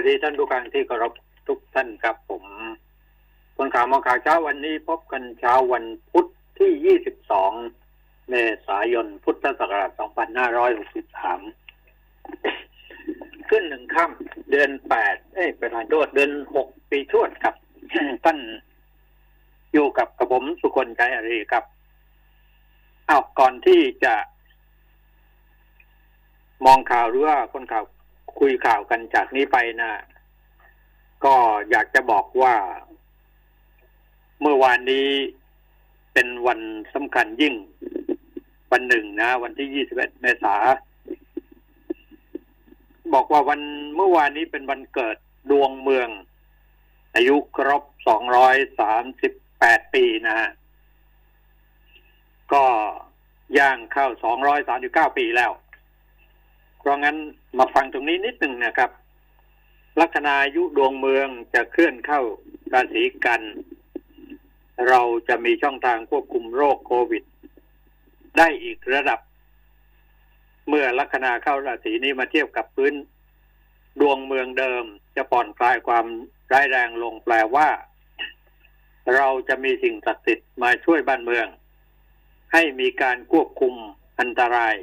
วัสดีท่านผู้ฟังที่เคารพทุกท่านครับผมคนข่าวมาข่าวเช้าวันนี้พบกันเช้าวันพุธที่ 22 เมษายน พุทธศักราช 2563 ขึ้นหนึ่งค่ำเดือน 8 เอ้ยประธานโทษเดือน 6 ปีชวดครับ ท่านอยู่กับกระผมสุคนใจอารีครับอ้าวก่อนที่จะ มองข่าวหรือว่าคนข่าว คุยข่าวกันจากนี้ไปนะก็อยากจะบอกว่า เมื่อวานนี้เป็นวันสำคัญยิ่ง วันหนึ่งนะ วันที่ 21 เมษา บอกว่าวันเมื่อวานนี้เป็นวันเกิดดวงเมือง อายุครบ 238 ปีนะฮะก็ย่างเข้า 239 ปีแล้ว เพราะงั้นมาฟังตรงนี้นิดหนึ่งนะครับ ลัคนายุดวงเมืองจะเคลื่อนเข้าราศีกัน เราจะมีช่องทางควบคุมโรคโควิด ได้อีกระดับ เมื่อลัคนาเข้าราศีนี้มาเทียบกับพื้น ดวงเมืองเดิมจะผ่อนคลายความร้ายแรงลงแปลว่า เราจะมีสิ่งศักดิ์สิทธิ์มาช่วยบ้านเมือง ให้มีการควบคุมอันตราย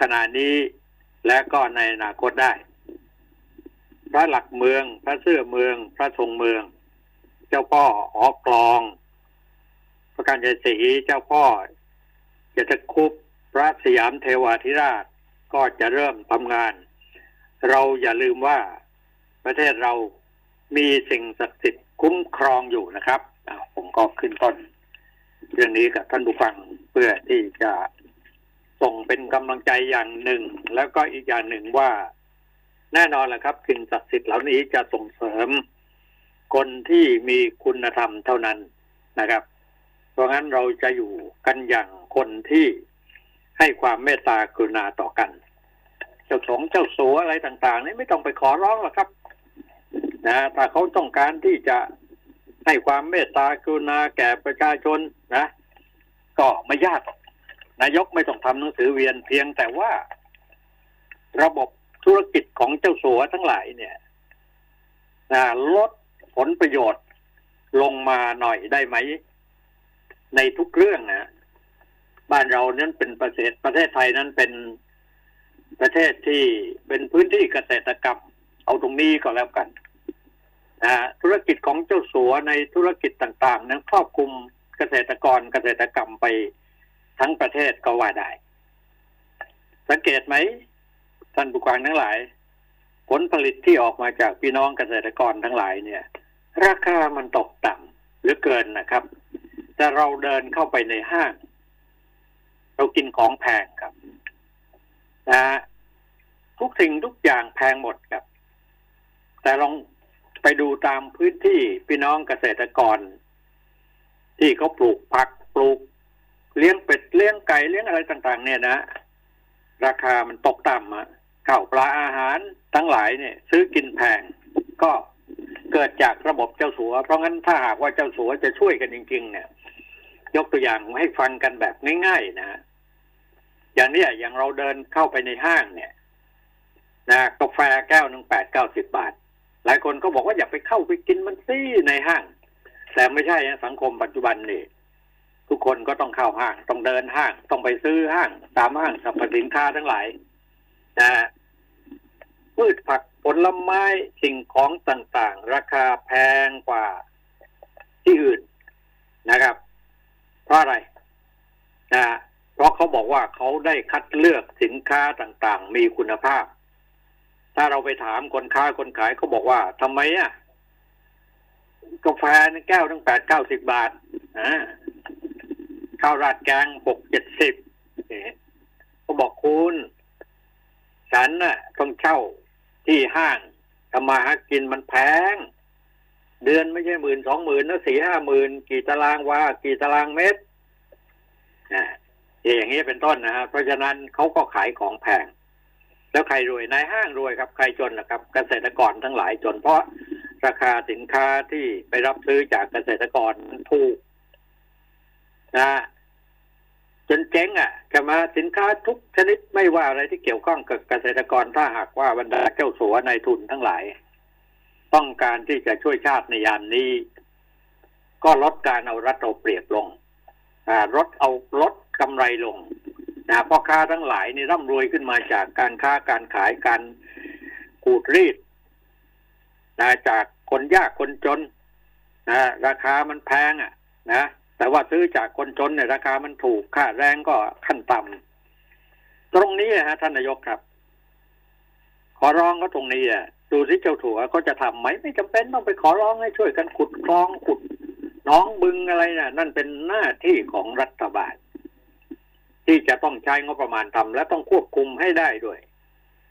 ขณะนี้และก็ในอนาคตได้ พระหลักเมือง พระเสื้อเมือง พระธงเมือง เจ้าพ่อหอกกลอง พระการใจศรีเจ้าพ่อจะตะคุบพระสยามเทวาธิราชก็จะเริ่มทำงาน เราอย่าลืมว่าประเทศเรามีสิ่งศักดิ์สิทธิ์คุ้มครองอยู่นะครับผมก็ขึ้นต้น เรื่องนี้กับท่านผู้ฟังเพื่อที่จะ ส่งเป็นกำลังใจอย่างหนึ่ง แล้วก็อีกอย่างหนึ่งว่า แน่นอนแหละครับสิ่งศักดิ์สิทธิ์เหล่านี้จะส่งเสริม คนที่มีคุณธรรมเท่านั้นนะครับ เพราะงั้นเราจะอยู่กันอย่างคนที่ให้ความเมตตากรุณาต่อกันเจ้าสงเจ้าสัวอะไรต่างๆนี่ไม่ต้องไปขอร้องหรอกครับ นะถ้าเขาต้องการที่จะให้ความเมตตากรุณาแก่ประชาชนนะ ก็ไม่ยากหรอก นายกไม่ต้องทำหนังสือเวียนเพียงแต่ว่า ระบบธุรกิจของเจ้าสัวทั้งหลายเนี่ยลดผลประโยชน์ลงมาหน่อยได้ไหม ในทุกเรื่องนะบ้านเรานั้นเป็นประเทศประเทศไทยนั้นเป็นประเทศที่เป็นพื้นที่เกษตรกรรม เอาตรงนี้ก็แล้วกันนะธุรกิจของเจ้าสัวในธุรกิจต่าง ๆ นั้นครอบคลุมเกษตรกรเกษตรกรรมไป ทั้งประเทศก็ว่าได้ สังเกตไหมท่านผู้ฟังทั้งหลาย ผลผลิตที่ออกมาจากพี่น้องเกษตรกรทั้งหลายเนี่ย ราคามันตกต่ำหรือเกินนะครับ แต่เราเดินเข้าไปในห้าง เรากินของแพงครับนะทุกสิ่งทุกอย่างแพงหมดครับ แต่ลองไปดูตามพื้นที่พี่น้องเกษตรกร ที่เขาปลูกผักปลูก เลี้ยงเป็ดเลี้ยงไก่เลี้ยงอะไรต่าง ๆ เนี่ยนะ ราคามันตกต่ำอะข้าวปลาอาหารทั้งหลายเนี่ย ซื้อกินแพงก็เกิดจากระบบเจ้าสัว เพราะงั้นถ้าหากว่าเจ้าสัวจะช่วยกันจริง ๆ เนี่ย ยกตัวอย่างให้ฟังกันแบบง่าย ๆ นะ อย่างนี้อย่างเราเดินเข้าไปในห้างเนี่ย นะกาแฟแก้วหนึ่งแปดเก้าสิบบาท หลายคนก็บอกว่าอย่าไปเข้าไปกินมันซี่ในห้าง แต่ไม่ใช่สังคมปัจจุบันนี่ ทุกคนก็ต้องเข้าห้าง ต้องเดินห้าง ต้องไปซื้อห้าง ตามห้างสรรพสินค้าทั้งหลายนะพืชผักผลไม้สิ่งของต่างๆ ราคาแพงกว่าที่อื่นนะครับ เพราะอะไรนะเพราะเขาบอกว่าเขาได้คัดเลือกสินค้าต่างๆ มีคุณภาพ ถ้าเราไปถามคนค้าคนขายเขาบอกว่าทำไมอะกาแฟนแก้วตั้งแปดเก้าสิบบาทอ่า ข้าวราดแกงหกเจ็ดสิบเขาบอกคุณฉันน่ะ ต้องเช่าที่ห้างทำมาหากินมันแพง เดือนไม่ใช่หมื่นสองหมื่นนะสี่ห้าหมื่นกี่ตารางวากี่ตารางเมตรอ่าอย่างนี้เป็นต้นนะฮะเพราะฉะนั้นเขาก็ขายของแพง แล้วใครรวยนายห้างรวยครับ ใครจนนะครับ เกษตรกรทั้งหลายจนเพราะราคาสินค้าที่ไปรับซื้อจากเกษตรกรถูก นะจนเจ๊งอะจะมาสินค้าทุกชนิดไม่ว่าอะไรที่เกี่ยวข้องกับเกษตรกรถ้าหากว่าบรรดาเจ้าสัวในทุนทั้งหลาย ต้องการที่จะช่วยชาติในยามนี้ ก็ลดการเอารัดเอาเปรียบลงลดเอาลดกำไรลงนะพ่อค้าทั้งหลายนี่ร่ำรวยขึ้นมาจากการค้าการขายการขูดรีดนะจากคนยากคนจนนะราคามันแพงอะ นะ แต่ว่าซื้อจากคนจนเนี่ยราคามันถูกค่าแรงก็ขั้นต่ำตรงนี้ฮะท่านนายกครับ ขอร้องก็ตรงนี้อะดูสิเจ้าถั่วเขาจะทำไหมไม่จำเป็นต้องไปขอร้องให้ช่วยกันขุดคลองขุดน้องบึงอะไรนะ่ะ นั่นเป็นหน้าที่ของรัฐบาล ที่จะต้องใช้งบประมาณทำและต้องควบคุมให้ได้ด้วย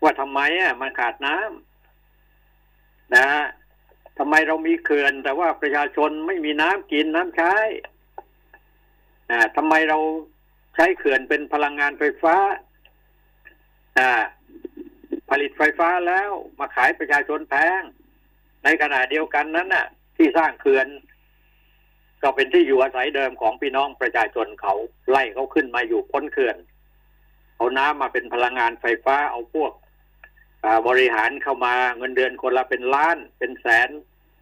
ว่าทำไมอะมันขาดน้ำนะฮะทำไมเรามีเขื่อน แต่ว่าประชาชนไม่มีน้ำกินน้ำใช้ ทำไมเราใช้เขื่อนเป็นพลังงานไฟฟ้าอ่าผลิตไฟฟ้าแล้วมาขายประชาชนแพง ในขณะเดียวกันนั้นน่ะ ที่สร้างเขื่อน ก็เป็นที่อยู่อาศัยเดิมของพี่น้องประชาชนเขาไล่เขาขึ้นมาอยู่พ้นเขื่อนเอาน้ำมาเป็นพลังงานไฟฟ้าเอาพวกบริหารเข้ามาเงินเดือนคนละเป็นล้าน เป็นแสน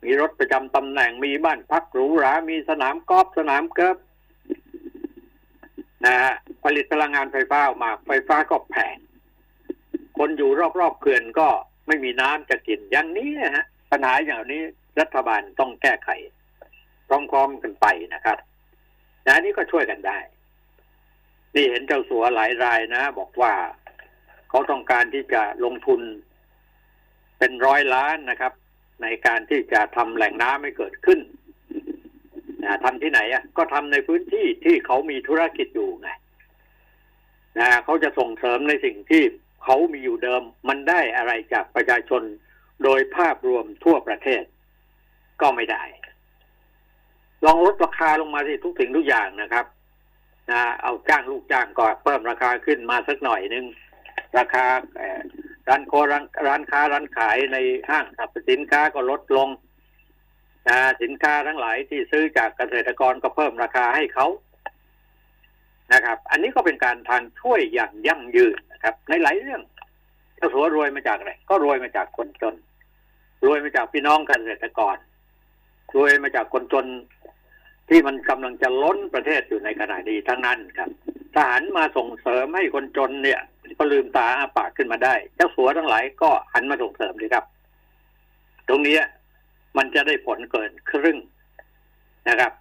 มีรถประจำตำแหน่งมีบ้านพักหรูหรา มีสนามกอล์ฟสนามเกิร์ฟ นะฮะผลิตพลังงานไฟฟ้าออกมา ไฟฟ้าก็แพงคนอยู่รอบๆเขื่อนก็ไม่มีน้ำจะกินอย่างนี้นะฮะปัญหาอย่างนี้รัฐบาลต้องแก้ไข พร้อมๆกันไปนะครับนะนี้ก็ช่วยกันได้ นี่เห็นเจ้าสัวหลายรายนะ บอกว่าเขาต้องการที่จะลงทุนเป็นร้อยล้านนะครับ ในการที่จะทำแหล่งน้ำให้เกิดขึ้น นะทำที่ไหนอะก็ทำในพื้นที่ที่เขามีธุรกิจอยู่ไงนะเขาจะส่งเสริมในสิ่งที่เขามีอยู่เดิม มันได้อะไรจากประชาชนโดยภาพรวมทั่วประเทศ ก็ไม่ได้ ลองลดราคาลงมาที่ทุกสิ่งทุกอย่างนะครับนะเอาจ้างลูกจ้างก็เพิ่มราคาขึ้นมาสักหน่อยนึง ราคาร้านโคร้านร้านค้าร้านขายในห้างสรรพสินค้าก็ลดลง นะสินค้าทั้งหลายที่ซื้อจากเกษตรกรก็เพิ่มราคาให้เขานะครับ อันนี้ก็เป็นการทางช่วยอย่างยั่งยืนนะครับ ในหลายเรื่องเจ้าสัวรวยมาจากอะไรก็รวยมาจากคนจน รวยมาจากพี่น้องเกษตรกร รวยมาจากคนจนที่มันกำลังจะล้นประเทศอยู่ในขณะนี้ทั้งนั้นครับทหารมาส่งเสริมให้คนจนเนี่ยก็ลืมตาอาปากขึ้นมาได้ เจ้าสัวทั้งหลายก็หันมาส่งเสริมดีครับ ตรงนี้ มันจะได้ผลเกินครึ่งนะครับ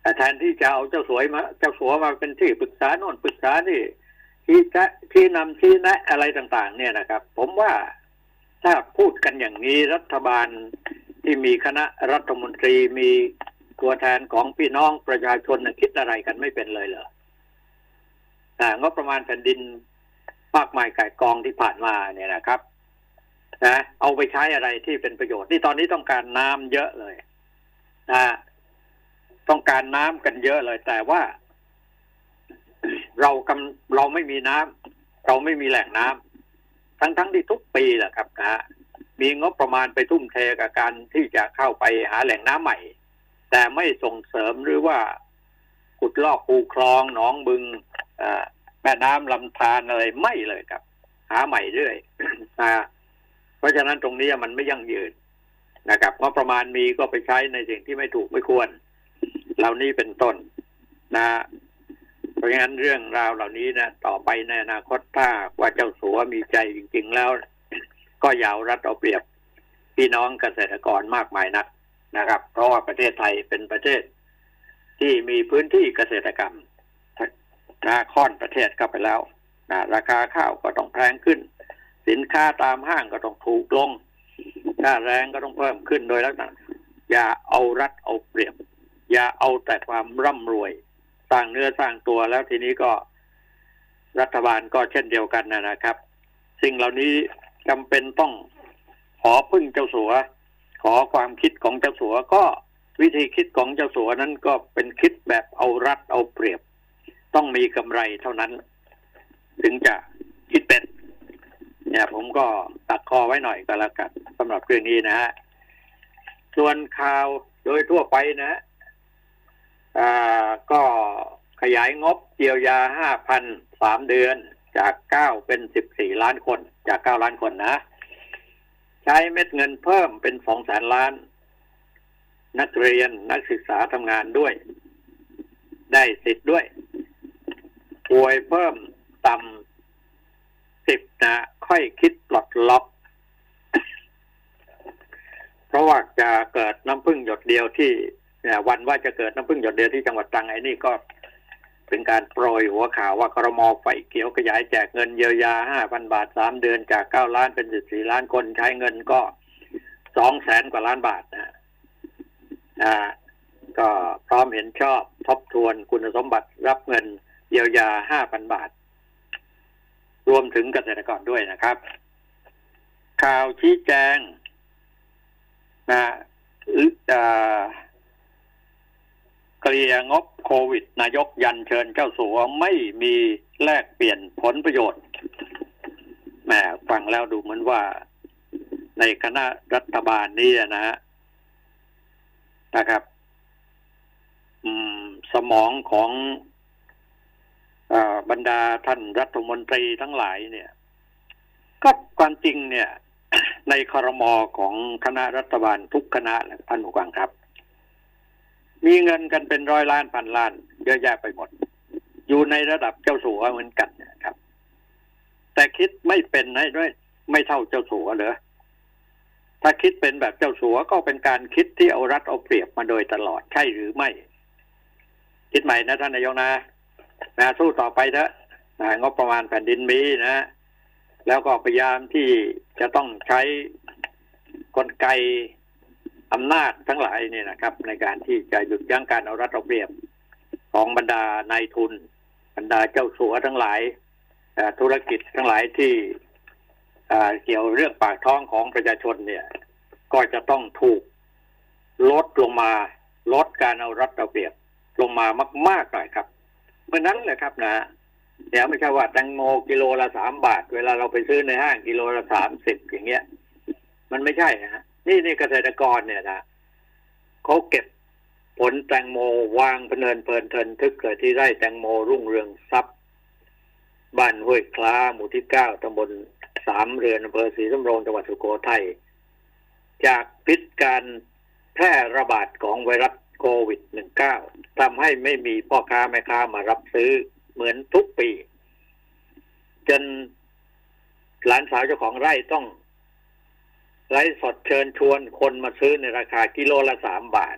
แต่แทนที่จะเอาเจ้าสวยมา เจ้าสัวมาเป็นที่ปรึกษาโน่นปรึกษานี่ที่ที่นำที่แนะอะไรต่าง ๆ เนี่ยนะครับ ผมว่าถ้าพูดกันอย่างนี้รัฐบาลที่มีคณะรัฐมนตรีมีตัวแทนของพี่น้องประชาชนคิดอะไรกันไม่เป็นเลยเหรองบประมาณแผ่นดินมากมายก่ายกองที่ผ่านมาเนี่ยนะครับ นะเอาไปใช้อะไรที่เป็นประโยชน์นี่ตอนนี้ต้องการน้ำเยอะเลยนะต้องการน้ำกันเยอะเลย แต่ว่า เรากำเราไม่มีน้ำเราไม่มีแหล่งน้ำทั้งทั้งที่ทุกปีแหละครับนะมีงบประมาณไปทุ่มเทกับการที่จะเข้าไปหาแหล่งน้ำใหม่ แต่ไม่ส่งเสริมหรือว่าขุดลอกปูคลองหนองบึงแม่น้ำลำธารอะไรไม่เลยครับ หาใหม่เรื่อยเพ ราะฉะนั้นตรงนี้มันไม่ยั่งยืนนะครับงบประมาณมีก็ไปใช้ในสิ่งที่ไม่ถูกไม่ควร เหล่านี้เป็นต้นนะ เพราะงั้นเรื่องราวเหล่านี้นะต่อไปในอนาคตถ้าว่าเจ้าสัวมีใจจริง ๆ แล้ว ก็ยาวรัดเอาเปรียบพี่น้องเกษตรกรมากมายนักนะครับ เพราะว่าประเทศไทยเป็นประเทศที่มีพื้นที่เกษตรกรรมนาค่อนประเทศเข้าไปแล้วนะราคาข้าวก็ต้องแพงขึ้น สินค้าตามห้างก็ต้องถูกลงค่าแรงก็ต้องเพิ่มขึ้นโดยลักษณะอย่าเอารัดเอาเปรียบ อย่าเอาแต่ความร่ำรวยสร้างเนื้อสร้างตัวแล้วทีนี้ก็รัฐบาลก็เช่นเดียวกันนะครับ สิ่งเหล่านี้จำเป็นต้องขอพึ่งเจ้าสัว ขอความคิดของเจ้าสัวก็วิธีคิดของเจ้าสัวนั้นก็เป็นคิดแบบเอารัดเอาเปรียบ ต้องมีกำไรเท่านั้น ถึงจะคิดเป็น เนี่ยผมก็ตัดคอไว้หน่อยก็แล้วกันสำหรับเรื่องนี้นะฮะส่วนข่าวโดยทั่วไปนะอ่าก็ขยายงบเยียวยาห้าพันสามเดือนจากเก้าเป็นสิบสี่ล้านคน จากเก้าล้านคนนะ ใช้เม็ดเงินเพิ่มเป็นสองแสนล้าน นักเรียนนักศึกษาทำงานด้วย ได้สิทธิ์ด้วยป่วยเพิ่มต่ำ สิบนะค่อยคิดปลดล็อก เพราะว่าจะเกิดน้ำพึ่งหยดเดียวที่เนี่ยวันว่าจะเกิดน้ำพึ่งหยดเดียวที่จังหวัดตรังไอ้นี่ก็เป็นการโปรยหัวข่าวว่าครมไฟเขียวขยายแจกเงินเยียวยาห้าพันบาทสามเดือนจากเก้าล้านเป็นสิบสี่ล้านคนใช้เงินก็สองแสนกว่าล้านบาทนะอ่าก็พร้อมเห็นชอบทบทวนคุณสมบัติรับเงินเยียวยาห้าพันบาท รวมถึงเกษตรกรด้วยนะครับ ข่าวชี้แจงนะอ่าเคลียงบโควิด นายกยันเชิญเจ้าสัวไม่มีแลกเปลี่ยนผลประโยชน์แหมฟังแล้วดูเหมือนว่าในคณะรัฐบาลนี้นะฮะนะครับ สมองของ บรรดาท่านรัฐมนตรีทั้งหลายเนี่ย ก็ความจริงเนี่ย ในคอรมอของคณะรัฐบาลทุกคณะท่านผู้ฟังครับ มีเงินกันเป็นร้อยล้านพันล้าน เยอะแยะไปหมด อยู่ในระดับเจ้าสัวเหมือนกันนะครับ แต่คิดไม่เป็นให้ด้วย ไม่เท่าเจ้าสัวเหรอถ้าคิดเป็นแบบเจ้าสัวก็เป็นการคิดที่เอารัดเอาเปรียบมาโดยตลอดใช่หรือไม่ คิดใหม่นะท่านนายกนะ นะสู้ต่อไปเถอะนะงบประมาณแผ่นดินมีนะ แล้วก็พยายามที่จะต้องใช้กลไกอำนาจทั้งหลายนี่นะครับ ในการที่จะหยุดยั้งการเอารัดเอาเปรียบของบรรดานายทุน บรรดาเจ้าสัวทั้งหลายธุรกิจทั้งหลายที่เกี่ยวเรื่องปากท้องของประชาชนเนี่ย ก็จะต้องถูกลดลงมาลดการเอารัดเอาเปรียบลงมามากๆหน่อยครับ มื่อนั้นแหละครับนะเดี๋ยวไม่ใช่ว่าแตงโมกิโลละสามบาท เวลาเราไปซื้อในห้างกิโลละสามสิบอย่างเงี้ย มันไม่ใช่นะฮะนี่นี่เกษตรกรเนี่ยนะเขาเก็บผลแตงโมวางเพลินเพลินเทินทึกเกิดที่ไร่แตงโมรุ่งเรืองทรัพย์บ้านห้วยคล้าหมู่ที่เก้าตำบลสามเรือนอำเภอศรีสำโรงจังหวัดสุโขทัยจากพิษการแพร่ระบาดของไวรัส โควิด -19 ทำให้ไม่มีพ่อค้าแม่ค้ามารับซื้อเหมือนทุกปี จนหลานสาวเจ้าของไร่ต้องไลฟ์สดเชิญชวนคนมาซื้อในราคากิโลละสามบาท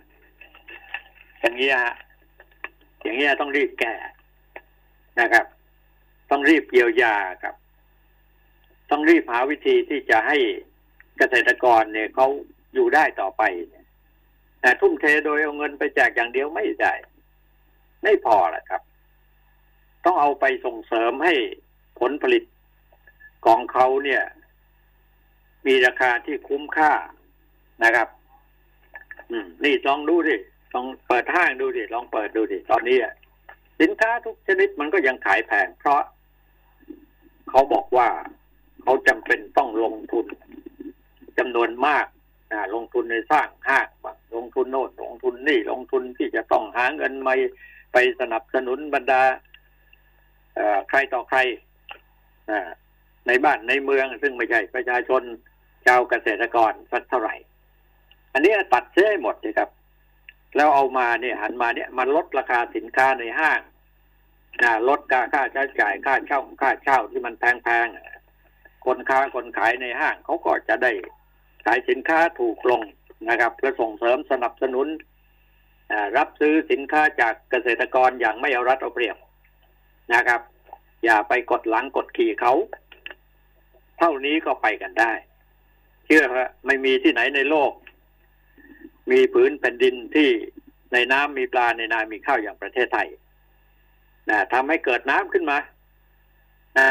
อย่างเงี้ยอย่างเงี้ยต้องรีบแก้นะครับ ต้องรีบเยียวยาครับ ต้องรีบหาวิธีที่จะให้เกษตรกรเนี่ยเขาอยู่ได้ต่อไป แต่ทุ่มเทโดยเอาเงินไปแจกอย่างเดียวไม่ได้ ไม่พอแหละครับ ต้องเอาไปส่งเสริมให้ผลผลิตของเขาเนี่ย มีราคาที่คุ้มค่านะครับ อืม นี่ลองดูดิลองเปิดห้างดูดิลองเปิดดูดิตอนนี้สินค้าทุกชนิดมันก็ยังขายแพงเพราะเขาบอกว่าเขาจำเป็นต้องลงทุนจำนวนมาก ลงทุนในสร้างห้างลงทุนโน่นลงทุนนี่ลงทุนที่จะต้องหาเงินมาไปสนับสนุนบรรดาใครต่อใครในบ้านในเมืองซึ่งไม่ใช่ประชาชนชาวเกษตรกรสักเท่าไหร่ อันนี้ตัดเสียหมดเลยครับ แล้วเอามาเนี่ยหันมาเนี่ยมันลดราคาสินค้าในห้างนะลดค่าใช้จ่ายค่าเช่าค่าเช่าที่มันแพงๆคนค้าคนขายในห้างเขาก็จะได้ ขายสินค้าถูกลงนะครับและส่งเสริมสนับสนุนรับซื้อสินค้าจากเกษตรกรอย่างไม่เอารัดเอาเปรียบนะครับ อย่าไปกดหลังกดขี่เขา เท่านี้ก็ไปกันได้ เชื่อฮะไม่มีที่ไหนในโลก มีผืนแผ่นดินที่ในน้ำมีปลาในนา มีข้าวอย่างประเทศไทยนะทำให้เกิดน้ำขึ้นมา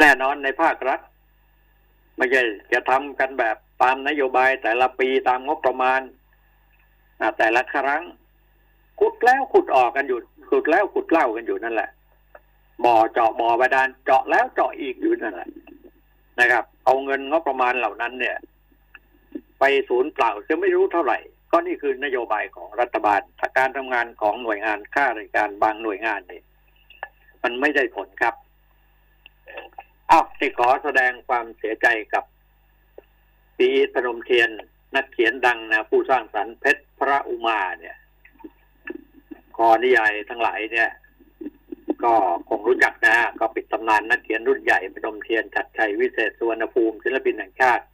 แน่นอนในภาครัฐไม่ใช่จะทำกันแบบ ตามนโยบายแต่ละปีตามงบประมาณแต่ละครั้ง ขุดแล้วขุดออกกันอยู่ ขุดแล้วขุดเล่ากันอยู่นั่นแหละ บ่อเจาะบ่อบาดาลเจาะแล้วเจาะอีกอยู่นั่นแหละนะครับ เอาเงินงบประมาณเหล่านั้นเนี่ย ไปศูนย์เปล่าจะไม่รู้เท่าไหร่ ก็นี่คือนโยบายของรัฐบาลการทำงานของหน่วยงานข้าราชการบางหน่วยงานเนี่ยมันไม่ได้ผลครับอ้าวที่ขอแสดงความเสียใจกับ ปีพนมเทียน นักเขียนดังนะผู้สร้างสรรค์เพชรพระอุมาเนี่ยคอนิยายทั้งหลายเนี่ย ก็คงรู้จักนะฮะก็ปิดตำนานนักเขียนรุ่นใหญ่พนมเทียนชัดชัยวิเศษสุวรรณภูมิศิลปินแห่งชาติ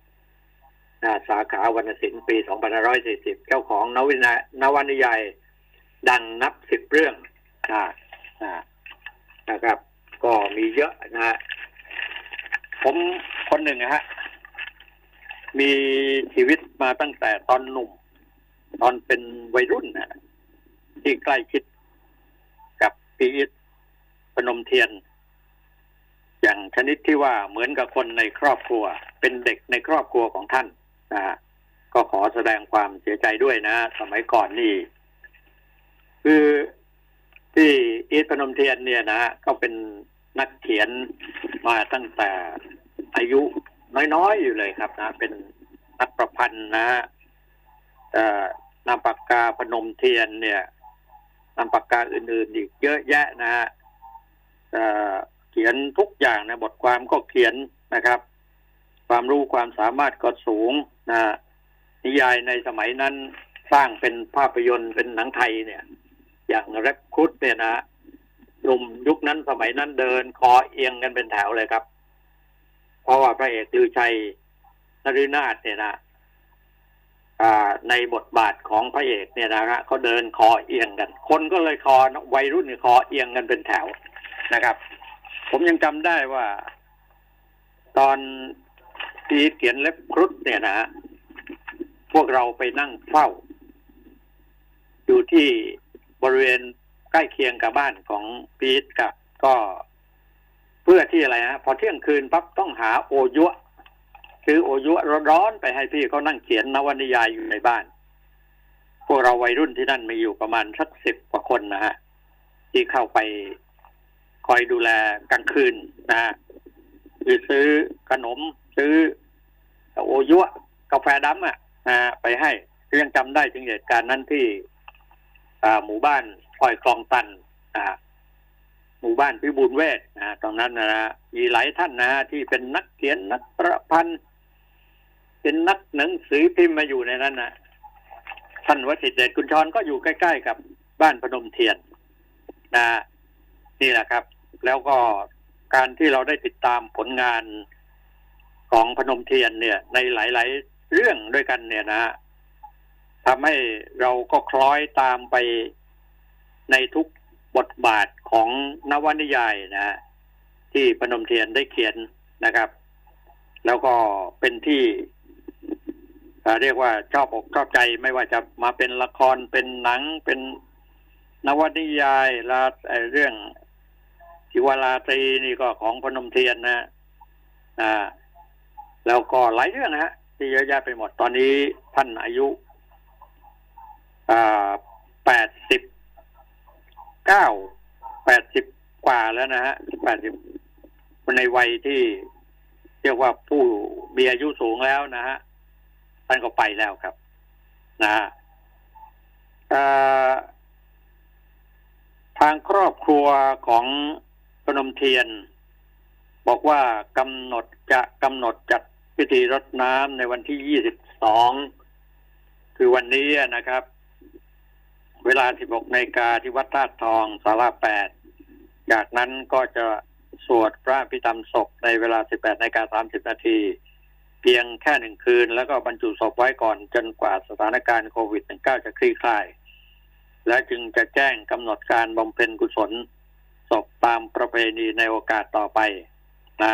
สาขาวรรณศิลป์ปี 2540 เจ้าของนวินนวนิยายดังนับสิบเรื่องนะนะครับ ก็มีเยอะนะฮะผมคนหนึ่งนะฮะ มีชีวิตมาตั้งแต่ตอนหนุ่ม ตอนเป็นวัยรุ่นนะที่ใกล้ชิดกับปีอิทพนมเทียน อย่างชนิดที่ว่าเหมือนกับคนในครอบครัว เป็นเด็กในครอบครัวของท่านนะก็ขอแสดงความเสียใจด้วยนะ สมัยก่อนนี่ คือที่อีทพนมเทียนเนี่ยนะก็เป็นนักเขียนมาตั้งแต่อายุ น้อยๆอยู่เลยครับนะ เป็นนักประพันธ์นะนามปากกาพนมเทียนเนี่ยนามปากกาอื่นๆอีกเยอะแยะนะฮะเขียนทุกอย่างนะบทความก็เขียนนะครับ ความรู้ความสามารถก็สูงนะนิยายในสมัยนั้นสร้างเป็นภาพยนตร์เป็นหนังไทยเนี่ย อย่างแรปคุดเนี่ยนะหนุ่มยุคนั้นสมัยนั้นเดินคอเอียงกันเป็นแถวเลยครับ เพราะว่าพระเอกลือชัยนรินาถเนี่ยนะในบทบาทของพระเอกเนี่ยนะฮะเขาเดินคอเอียงกัน คนก็เลยคอวัยรุ่นคอเอียงกันเป็นแถวนะครับ ผมยังจำได้ว่า ตอนที่เขียนเล็บครุฑเนี่ยนะพวกเราไปนั่งเฝ้า อยู่ที่บริเวณใกล้เคียงกับบ้านของพีทกับ ก็ เพื่อที่อะไรฮะพอเที่ยงคืนปั๊บต้องหาโอยุคือโอยุร้อนๆไปให้พี่เขานั่งเขียนนวนิยายอยู่ในบ้าน พวกเราวัยรุ่นที่นั่นมีอยู่ประมาณสักสิบกว่าคนนะฮะที่เข้าไปคอยดูแลกลางคืนนะฮะคือซื้อขนม ซื้อโอยุกาแฟดำอะนะไปให้ยังจำได้ถึงเหตุการณ์นั้นที่หมู่บ้านพลอยคลองตัน หมู่บ้านพิบูลเวทนะตรงนั้นนะมีหลายท่านนะที่เป็นนักเขียนนักประพันธ์ เป็นนักหนังสือพิมพ์มาอยู่ในนั้นนะท่านวสิทธิ์เดชกุญชรก็อยู่ใกล้ ๆ กับบ้านพนมเทียนนะนี่แหละครับ แล้วก็การที่เราได้ติดตามผลงานของพนมเทียนเนี่ย ในหลาย ๆ เรื่องด้วยกันเนี่ยนะทำให้เราก็คล้อยตามไปในทุก บทบาทของนวนิยายนะ ที่พนมเทียนได้เขียนนะครับ แล้วก็เป็นที่เรียกว่าชอบอกชอบใจไม่ว่าจะมาเป็นละครเป็นหนังเป็นนวนิยายลาเรื่องทิวราตรีนี่ก็ของพนมเทียนนะอ่าแล้วก็หลายเรื่องนะฮะที่เยอะแยะไปหมดตอนนี้ท่านอายุอ่าแปดสิบ เก้าแปดสิบกว่าแล้วนะฮะแปดสิบในวัยที่เรียกว่าผู้มีอายุสูงแล้วนะฮะท่านก็ไปแล้วครับ นะฮะทางครอบครัวของพนมเทียน บอกว่ากำหนดจะกำหนดจัดพิธีรดน้ำในวันที่ยี่สิบสองคือวันนี้นะครับ เวลาสิบหกนาฬิกาที่วัดธาตุทองสาราแปดจากนั้นก็จะสวดพระพิธรรมศพในเวลาสิบแปดนาฬิกาสามสิบนาที เพียงแค่หนึ่งคืน แล้วก็บรรจุศพไว้ก่อนจนกว่าสถานการณ์โควิด -19 จะคลี่คลาย และจึงจะแจ้งกำหนดการบำเพ็ญกุศลศพตามประเพณีในโอกาสต่อไปนะ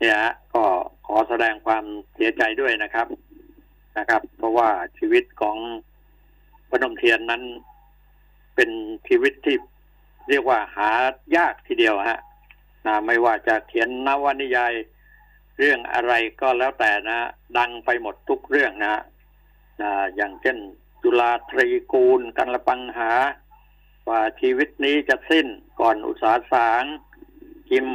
เนี่ยก็ขอแสดงความเสียใจด้วยนะครับนะครับ เพราะว่าชีวิตของ พนมเทียนนั้นเป็นชีวิตที่เรียกว่าหายากทีเดียวฮะนะไม่ว่าจะเขียนนวนิยายเรื่องอะไรก็แล้วแต่นะ ดังไปหมดทุกเรื่องนะนะอย่างเช่น จุฬาตรีกูล กันละปังหา ว่าชีวิตนี้จะสิ้นก่อนอุตสาสางคิม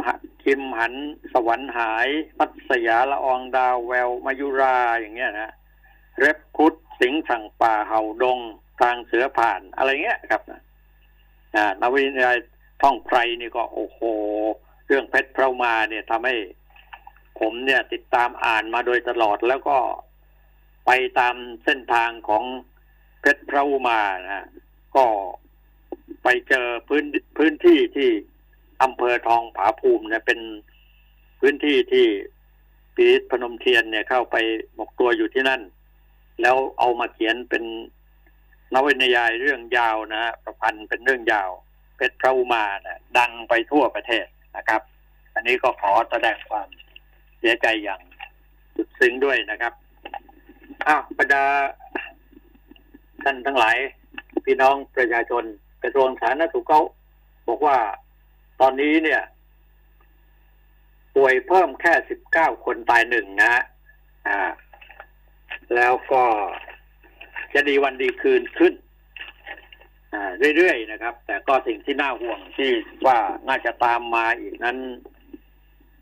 คิมหันสวรรค์หายพัสยาละอองดาวแววมายุราอย่างเงี้ยนะเร็บคุดสิงสั่งป่าเห่าดง ทางเสือผ่านอะไรเงี้ยครับนะนวินยายท่องไพรนี่ก็โอ้โห เรื่องเพชรเพรามาเนี่ยทำให้ผมเนี่ยติดตามอ่านมาโดยตลอดแล้วก็ไปตามเส้นทางของเพชรพรามานะก็ไปเจอพื้นพื้นที่ที่อำเภอทองผาภูมิเนี่ยเป็นพื้นที่ที่ปีพนมเทียนเนี่ยเข้าไปหมกตัวอยู่ที่นั่น แล้วเอามาเขียนเป็น นวนิยายเรื่องยาวนะประพันธ์เป็นเรื่องยาว เพชรพระอุมานะดังไปทั่วประเทศนะครับ อันนี้ก็ขอแสดงความเสียใจอย่างสุดซึ้งด้วยนะครับอ้าวบรรดาท่านทั้งหลาย พี่น้องประชาชนกระทรวงสาธารณสุขเขาบอกว่าตอนนี้เนี่ย ป่วยเพิ่มแค่สิบเก้าคนตายหนึ่งนะอ่า แล้วก็ จะดีวันดีคืนขึ้นเรื่อยๆนะครับ แต่ก็สิ่งที่น่าห่วงที่ว่าน่าจะตามมาอีกนั้น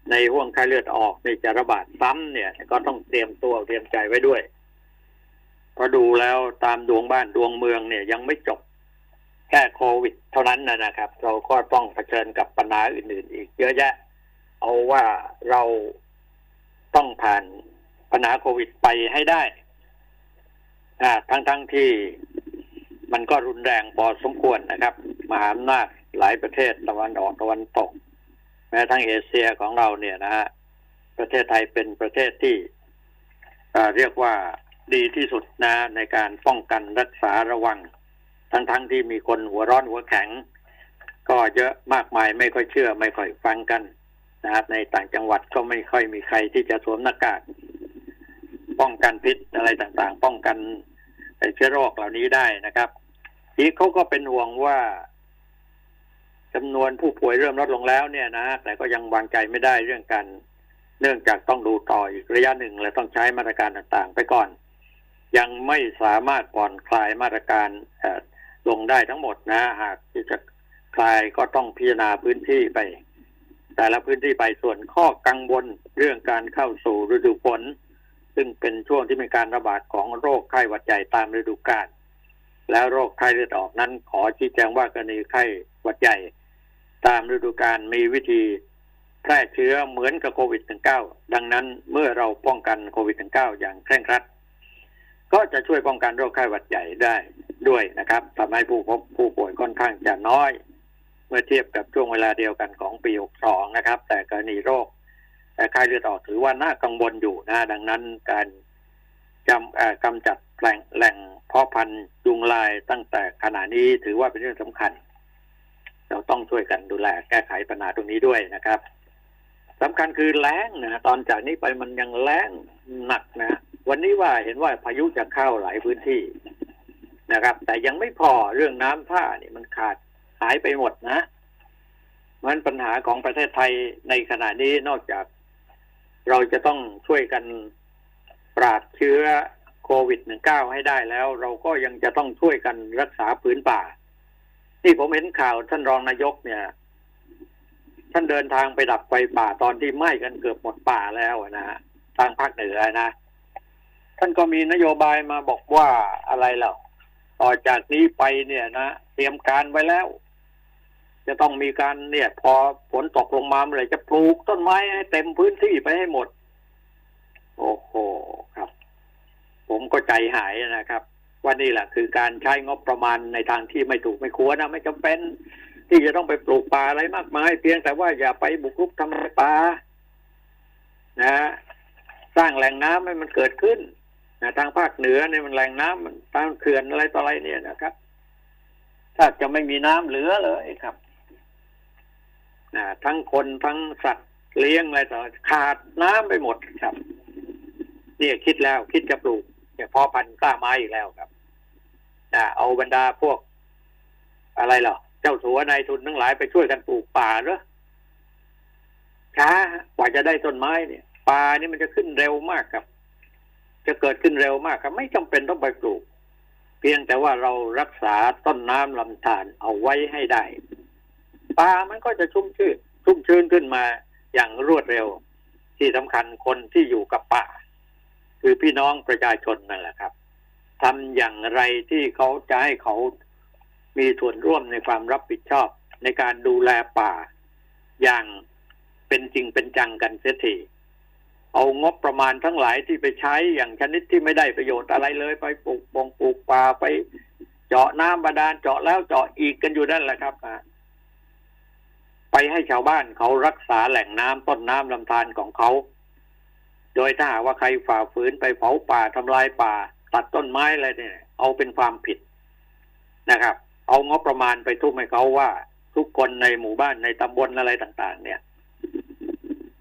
ในห่วงไข้เลือดออกในจะระบาดซ้ำเนี่ย ก็ต้องเตรียมตัวเตรียมใจไว้ด้วยเพราะดูแล้วตามดวงบ้านดวงเมืองเนี่ยยังไม่จบแค่โควิด เท่านั้นนะครับ เราก็ต้องเผชิญกับปัญหาอื่นๆ อีกเยอะแยะ เอาว่าเราต้องผ่านปัญหาโควิดไปให้ได้ อ่าทั้งๆทที่มันก็รุนแรงพอสมควรนะครับ มหาอำนาจหลายประเทศตะวันออกตะวันตก แม้ทั้งเอเชียของเราเนี่ยนะฮะประเทศไทยเป็นประเทศที่เรียกว่าดีที่สุดนะในการป้องกันรักษาระวัง ทั้งๆทที่มีคนหัวร้อนหัวแข็ง ก็เยอะมากมายไม่ค่อยเชื่อ ไม่ค่อยฟังกันนะครับในต่างจังหวัดก็ไม่ค่อยมีใครที่จะสวมหน้ากาก ป้องกันพิษอะไรต่างๆ ป้องกันเชื้อโรคเหล่านี้ได้นะครับ ทีเขาก็เป็นห่วงว่าจำนวนผู้ป่วยเริ่มลดลงแล้วเนี่ยนะแต่ก็ยังวางใจไม่ได้เรื่องการเนื่องจากต้องดูต่ออีกระยะหนึ่งและต้องใช้มาตรการต่างๆ ไปก่อน ยังไม่สามารถผ่อนคลายมาตรการลงได้ทั้งหมดนะ หากที่จะคลายก็ต้องพิจารณาพื้นที่ไป แต่ละพื้นที่ไปส่วนข้อกังวลเรื่องการเข้าสู่ฤดูฝน ซึ่งเป็นช่วงที่มีการระบาดของโรคไข้หวัดใหญ่ตามฤดูกาลแล้วโรคไข้เลือดออกนั้น ขอชี้แจงว่ากรณีไข้หวัดใหญ่ ตามฤดูกาลมีวิธีแพร่เชื้อเหมือนกับโควิด -19 ดังนั้นเมื่อเราป้องกันโควิด -19 อย่างเคร่งครัด ก็จะช่วยป้องกันโรคไข้หวัดใหญ่ได้ด้วยนะครับทำให้ผู้พบผู้ป่วยค่อนข้างจะน้อย เมื่อเทียบกับช่วงเวลาเดียวกันของปี 62 นะครับ แต่กรณีโรค ไข้เลือดออกถือว่าน่ากังวลอยู่นะ ดังนั้นการจำกำจัดแหล่งแหล่งเพาะพันธุ์ยุงลายตั้งแต่ขณะนี้ถือว่าเป็นเรื่องสำคัญ เราต้องช่วยกันดูแลแก้ไขปัญหาตรงนี้ด้วยนะครับสำคัญคือแล้งนะตอนจากนี้ไปมันยังแล้งหนักนะ วันนี้ว่าเห็นว่าพายุจะเข้าหลายพื้นที่นะครับ แต่ยังไม่พอเรื่องน้ำท่านี่มันขาดหายไปหมดนะมันปัญหาของประเทศไทยในขณะนี้นอกจาก เราจะต้องช่วยกันปราบเชื้อโควิด -19 ให้ได้แล้ว เราก็ยังจะต้องช่วยกันรักษาพื้นป่าที่ผมเห็นข่าวท่านรองนายกเนี่ย ท่านเดินทางไปดับไฟป่าตอนที่ไหม้กันเกือบหมดป่าแล้วนะฮะทางภาคเหนือนะ ท่านก็มีนโยบายมาบอกว่าอะไรเล่าต่อจากนี้ไปเนี่ยนะ เตรียมการไว้แล้ว จะต้องมีการเนี่ย พอฝนตกลงมาเมื่อไรจะปลูกต้นไม้ให้เต็มพื้นที่ไปให้หมด โอ้โหครับ ผมก็ใจหายนะครับ ว่านี่แหละคือการใช้งบประมาณในทางที่ไม่ถูกไม่ควรนะไม่จำเป็น ที่จะต้องไปปลูกป่าอะไรมากมาย เพียงแต่ว่าอย่าไปบุกรุกทำลายป่านะ สร้างแหล่งน้ำให้มันเกิดขึ้นนะทางภาคเหนือเนี่ยมันแหล่งน้ำมันตามเขื่อนอะไรต่ออะไรเนี่ยนะครับถ้าจะไม่มีน้ำเหลือเลยครับ นะทั้งคนทั้งสัตว์เลี้ยงอะไรต่อขาดน้ำไปหมดครับ เนี่ยคิดแล้วคิดจะปลูกเนี่ยพอพันธุ์กล้าไม้อีกแล้วครับนะเอาบรรดาพวก อะไรหรอเจ้าสัวนายทุนทั้งหลายไปช่วยกันปลูกป่าเหรอช้ากว่าจะได้ต้นไม้เนี่ยป่านี่มันจะขึ้นเร็วมากครับ จะเกิดขึ้นเร็วมากครับ ไม่จำเป็นต้องไปปลูก เพียงแต่ว่าเรารักษาต้นน้ำลำธารเอาไว้ให้ได้ ป่ามันก็จะชุ่มชื้นชุ่มชื้นขึ้นมาอย่างรวดเร็ว ที่สำคัญคนที่อยู่กับป่า คือพี่น้องประชาชนนั่นแหละครับทำอย่างไรที่เขาจะให้เขามีส่วนร่วมในความรับผิดชอบ ในการดูแลป่า อย่างเป็นจริงเป็นจังกันเสียทีเอางบประมาณทั้งหลายที่ไปใช้อย่างชนิดที่ไม่ได้ประโยชน์อะไรเลยไปปลูกปงปลูกป่าไป เจาะน้ำบาดาลเจาะแล้วเจาะอีกกันอยู่นั่นแหละครับ ไปให้ชาวบ้านเขารักษาแหล่งน้ำต้นน้ำลำธารของเขา โดยถ้าหากว่าใครฝ่าฝืนไปเผาป่าทำลายป่า ตัดต้นไม้อะไรเนี่ย เอาเป็นความผิดนะครับ เอางบประมาณไปทุ่มให้เขาว่า ทุกคนในหมู่บ้านในตำบลอะไรต่าง ๆ เนี่ย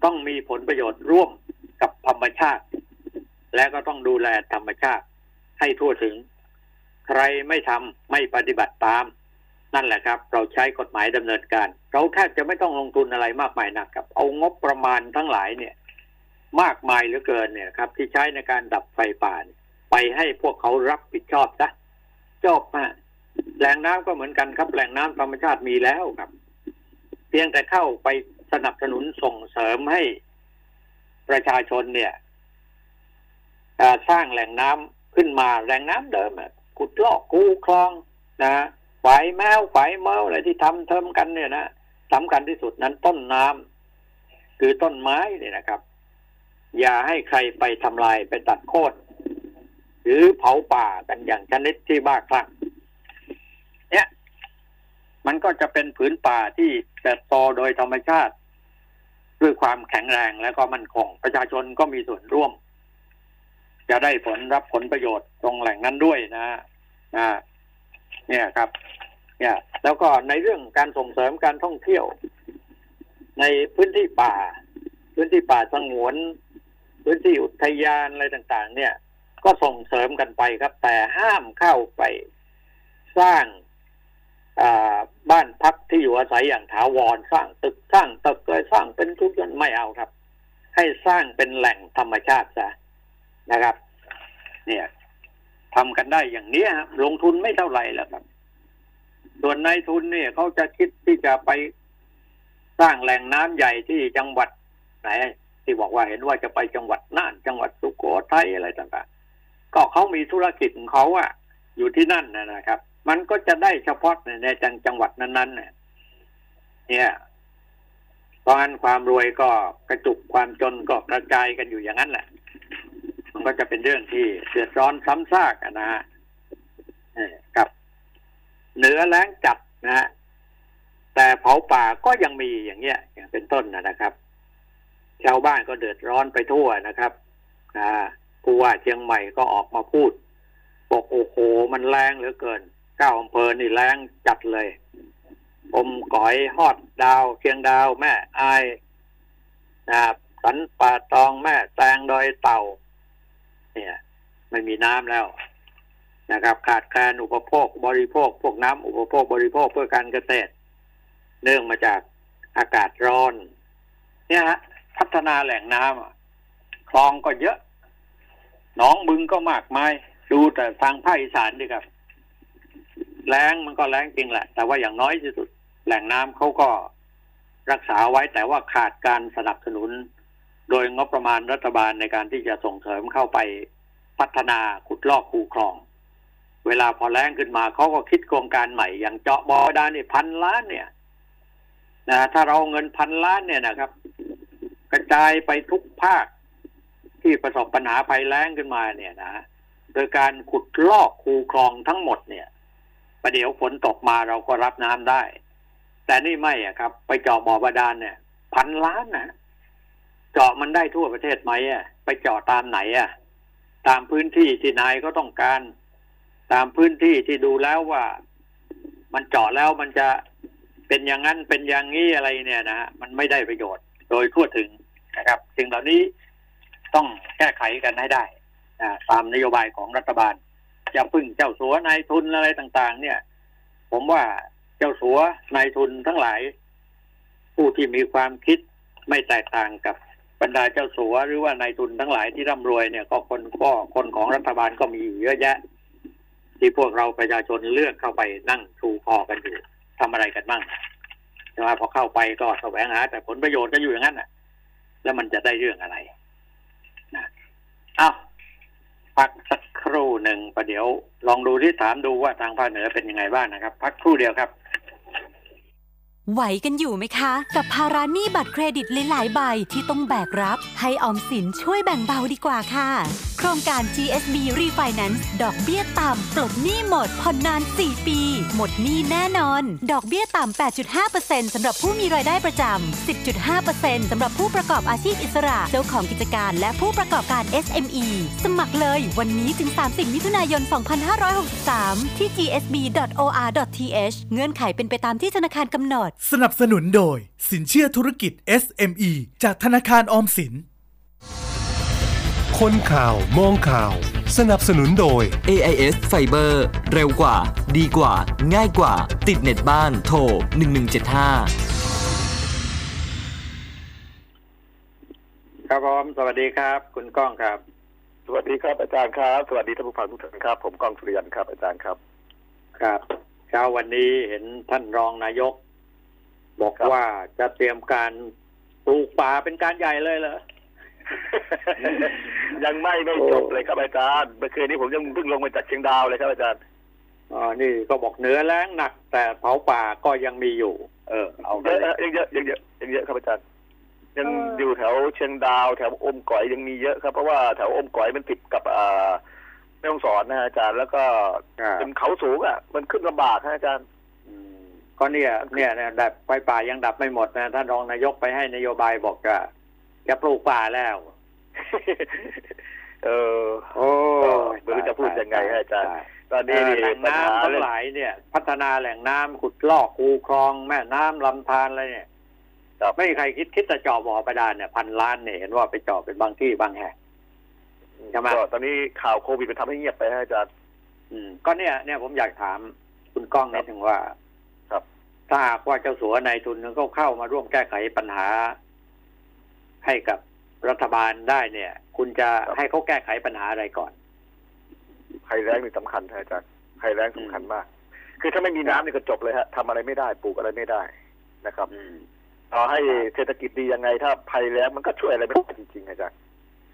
ต้องมีผลประโยชน์ร่วมกับธรรมชาติ และก็ต้องดูแลธรรมชาติให้ทั่วถึง ใครไม่ทำไม่ปฏิบัติตาม นั่นแหละครับ เราใช้กฎหมายดำเนินการ เราแทบจะไม่ต้องลงทุนอะไรมากมายนักครับ เอางบประมาณทั้งหลายเนี่ย มากมายเหลือเกินเนี่ยครับ ที่ใช้ในการดับไฟป่าไปให้พวกเขารับผิดชอบซะจบฮะแหล่งน้ำก็เหมือนกันครับ แหล่งน้ำธรรมชาติมีแล้วครับ เพียงแต่เข้าไปสนับสนุนส่งเสริมให้ประชาชนเนี่ยสร้างแหล่งน้ำขึ้นมาแหล่งน้ำเดิมขุดลอกคูคลองนะ ฝายแมวฝายเมาอะไรที่ทำเทิมกันเนี่ยนะสำคัญที่สุดนั้นต้นน้ำคือต้นไม้เนี่ยนะครับ อย่าให้ใครไปทำลายไปตัดโค่นหรือเผาป่ากันอย่างชนิดที่บ้าคลั่งเนี่ย มันก็จะเป็นผืนป่าที่เติบโตโดยธรรมชาติ ด้วยความแข็งแรงและก็มั่นคงประชาชนก็มีส่วนร่วม จะได้ผลรับผลประโยชน์ตรงแหล่งนั้นด้วยนะนะ เนี่ยครับ เนี่ย แล้วก็ในเรื่องการส่งเสริมการท่องเที่ยว ในพื้นที่ป่า พื้นที่ป่าสงวน พื้นที่อุทยานอะไรต่าง ๆ เนี่ย ก็ส่งเสริมกันไปครับ แต่ห้ามเข้าไปสร้างบ้านพักที่อยู่อาศัยอย่างถาวรสร้างตึกสร้างตึกเลยสร้างเป็นทุกอย่างไม่เอาครับ ให้สร้างเป็นแหล่งธรรมชาติซะนะครับ เนี่ย ทำกันได้อย่างนี้ครับลงทุนไม่เท่าไหร่แล้วครับ ส่วนนายทุนเนี่ยเขาจะคิดที่จะไปสร้างแหล่งน้ำใหญ่ที่จังหวัดไหนที่บอกว่าเห็นว่าจะไปจังหวัดน่าน จังหวัดสุโขทัยอะไรต่างๆ ก็เขามีธุรกิจของเขาอะอยู่ที่นั่นนะครับ มันก็จะได้เฉพาะในจังจังหวัดนั้นๆเนี่ยเนี่ยตอนนั้นความรวยก็กระจุกความจนก็กระจายกันอยู่อย่างนั้นแหละ ก็จะเป็นเรื่องที่เดือดร้อนซ้ำซากนะฮะกับเหนือแล้งจัดนะฮะแต่เผาป่าก็ยังมีอย่างเงี้ย อย่างเป็นต้นนะครับชาวบ้านก็เดือดร้อนไปทั่วนะครับอ่าผู้ว่าเชียงใหม่ก็ออกมาพูดบอกโอ้โหมันแรงเหลือเกินเก้าอำเภอนี่แรงจัดเลยอมก๋อยฮอดดาวเชียงดาว แม่อายนะครับสันป่าตองแม่แตงดอยเต่า เนี่ย ไม่มีน้ำแล้วนะครับ ขาดแคลนอุปโภคบริโภค พวกน้ำอุปโภคบริโภคเพื่อการเกษตร เนื่องมาจากอากาศร้อน เนี่ยฮะพัฒนาแหล่งน้ำคลองก็เยอะหนองบึงก็มากมายดูแต่ทางภาคอีสานดีครับแรงมันก็แรงจริงแหละ แต่ว่าอย่างน้อยที่สุด แหล่งน้ำเขาก็รักษาไว้แต่ว่าขาดการสนับสนุน โดยงบประมาณรัฐบาลในการที่จะส่งเสริมเข้าไปพัฒนาขุดลอกคูคลอง เวลาพอแรงขึ้นมาเขาก็คิดโครงการใหม่ อย่างเจาะบ่อดานี่พันล้านเนี่ยนะถ้าเราเงินพันล้านเนี่ยนะครับ กระจายไปทุกภาคที่ประสบปัญหาภัยแล้งขึ้นมาเนี่ยนะโดยการขุดลอกคูคลองทั้งหมดเนี่ยประเดี๋ยวฝนตกมาเราก็รับน้ำได้ แต่นี่ไม่อะครับ ไปเจาะบ่อบาดาลเนี่ย พันล้านนะ เจาะมันได้ทั่วประเทศไหมอะไปเจาะตามไหนอะ ตามพื้นที่ที่นายก็ต้องการ ตามพื้นที่ที่ดูแล้วว่า มันเจาะแล้วมันจะเป็นอย่างนั้นเป็นอย่างนี้อะไรเนี่ยนะฮะมันไม่ได้ประโยชน์โดยทั่วถึงนะครับสิ่งเหล่านี้ต้องแก้ไขกันให้ได้ตามนโยบายของรัฐบาลจะพึ่งเจ้าสัวนายทุนอะไรต่าง ๆ เนี่ย ผมว่าเจ้าสัวนายทุนทั้งหลาย ผู้ที่มีความคิดไม่แตกต่างกับ บรรดาเจ้าสัวหรือว่านายทุนทั้งหลายที่ร่ำรวยเนี่ยก็คนก็คนของรัฐบาลก็มีเยอะแยะ ที่พวกเราประชาชนเลือกเข้าไปนั่งชูคอกันอยู่ทำอะไรกันบ้างใช่ไหมพอเข้าไปก็แสวงหา แต่ผลประโยชน์ก็อยู่อย่างนั้นอะ แล้วมันจะได้เรื่องอะไรนะอ้าวพักสักครู่หนึ่งประเดี๋ยว ลองดูที่ถามดูว่าทางภาคเหนือเป็นยังไงบ้างนะครับ พักครู่เดียวครับ ไหวกันอยู่ไหมคะ กับภาระหนี้บัตรเครดิตหลายๆใบที่ต้องแบกรับ ให้ออมสินช่วยแบ่งเบาดีกว่าค่ะ โครงการ GSB Refinance ดอกเบี้ยต่ำปลดหนี้หมดผ่อนนาน 4 ปี หมดหนี้แน่นอน ดอกเบี้ยต่ำ 8.5%สำหรับผู้มีรายได้ประจำ 10.5%สำหรับผู้ประกอบอาชีพอิสระ เจ้าของกิจการและผู้ประกอบการ SME สมัครเลยวันนี้ถึง 30 มิถุนายน 2563 ที่ gsb.or.th เงื่อนไขเป็นไปตามที่ธนาคารกำหนดสนับสนุนโดย สินเชื่อธุรกิจ SME จากธนาคารออมสิน คนข่าวมองข่าว สนับสนุนโดย AIS Fiber เร็วกว่า ดีกว่า ง่ายกว่า ติดเน็ตบ้านโทร 1175 ครับผมสวัสดีครับ คุณก้องครับ สวัสดีครับอาจารย์ครับ สวัสดีท่านผู้ฟังทุกท่านครับ ผมก้องสุริยันครับอาจารย์ครับ ครับเช้าวันนี้เห็นท่านรองนายก บอกครับว่าจะเตรียมการปลูกป่าเป็นการใหญ่เลยเหรอยังไม่ได้โอ้จบเลยครับอาจารย์เมื่อคืนนี้ผมยังเพิ่งลงมาจากเชียงดาวเลยครับอาจารย์อ๋อนี่ก็บอกเหนือแล้งหนัก แต่เผาป่าก็ยังมีอยู่ เออ เอาเยกันอะเลยยังเยอะยังเยอะยังเยอะครับอาจารย์ยังเออออยู่แถวเชียงดาว แถวอมก๋อยยังมีเยอะครับเพราะว่าแถวอมก๋อยมันติดกับอ่าแม่ฮ่องสอนนะฮะอาจารย์แล้วก็ครับเป็นเขาสูงอะ มันขึ้นลำบากฮะอาจารย์ อืมก็เนี่ยเนี่ยเนี่ยดับไฟป่ายังดับไม่หมดนะท่านรองนายกไปให้นโยบายบอกจะจะปลูกป่าแล้ว เออโอ้ไม่รู้จะพูดยังไงฮะอาจารย์ใช่ตอนเอนี้อนี่แหล่งปัญหาน้ำทั้งเรื่องหลายเนี่ย พัฒนาแหล่งน้ำขุดลอกคูคลอง แม่น้ำลำธารอะไรเนี่ยครับไม่มีใครคิดคิดจะเจาะบ่อประดานเนี่ยพันล้านเนี่ยเห็นว่าไปเจาะเป็นบางที่บางแห่งใช่ไหมก็ตอนนี้ข่าวโควิดมันทำให้เงียบไปฮะอาจารย์ อืม ก็เนี่ยเนี่ยผมอยากถามคุณก้องนิดถึงว่าครับ ถ้าหากว่าเจ้าสัวนายทุนเขาเข้ามาร่วมแก้ไขปัญหา ให้กับรัฐบาลได้เนี่ย คุณจะให้เขาแก้ไขปัญหาอะไรก่อนภัยแล้งนี่สำคัญฮะอาจารย์ภัยแล้งสำคัญมาก คือถ้าไม่มีน้ำนี่ก็จบเลยฮะทำอะไรไม่ได้ปลูกอะไรไม่ได้นะครับอืมต่อให้เศรษฐกิจดียังไง ถ้าภัยแล้งมันก็ช่วยอะไรไม่ได้จริงๆอาจารย์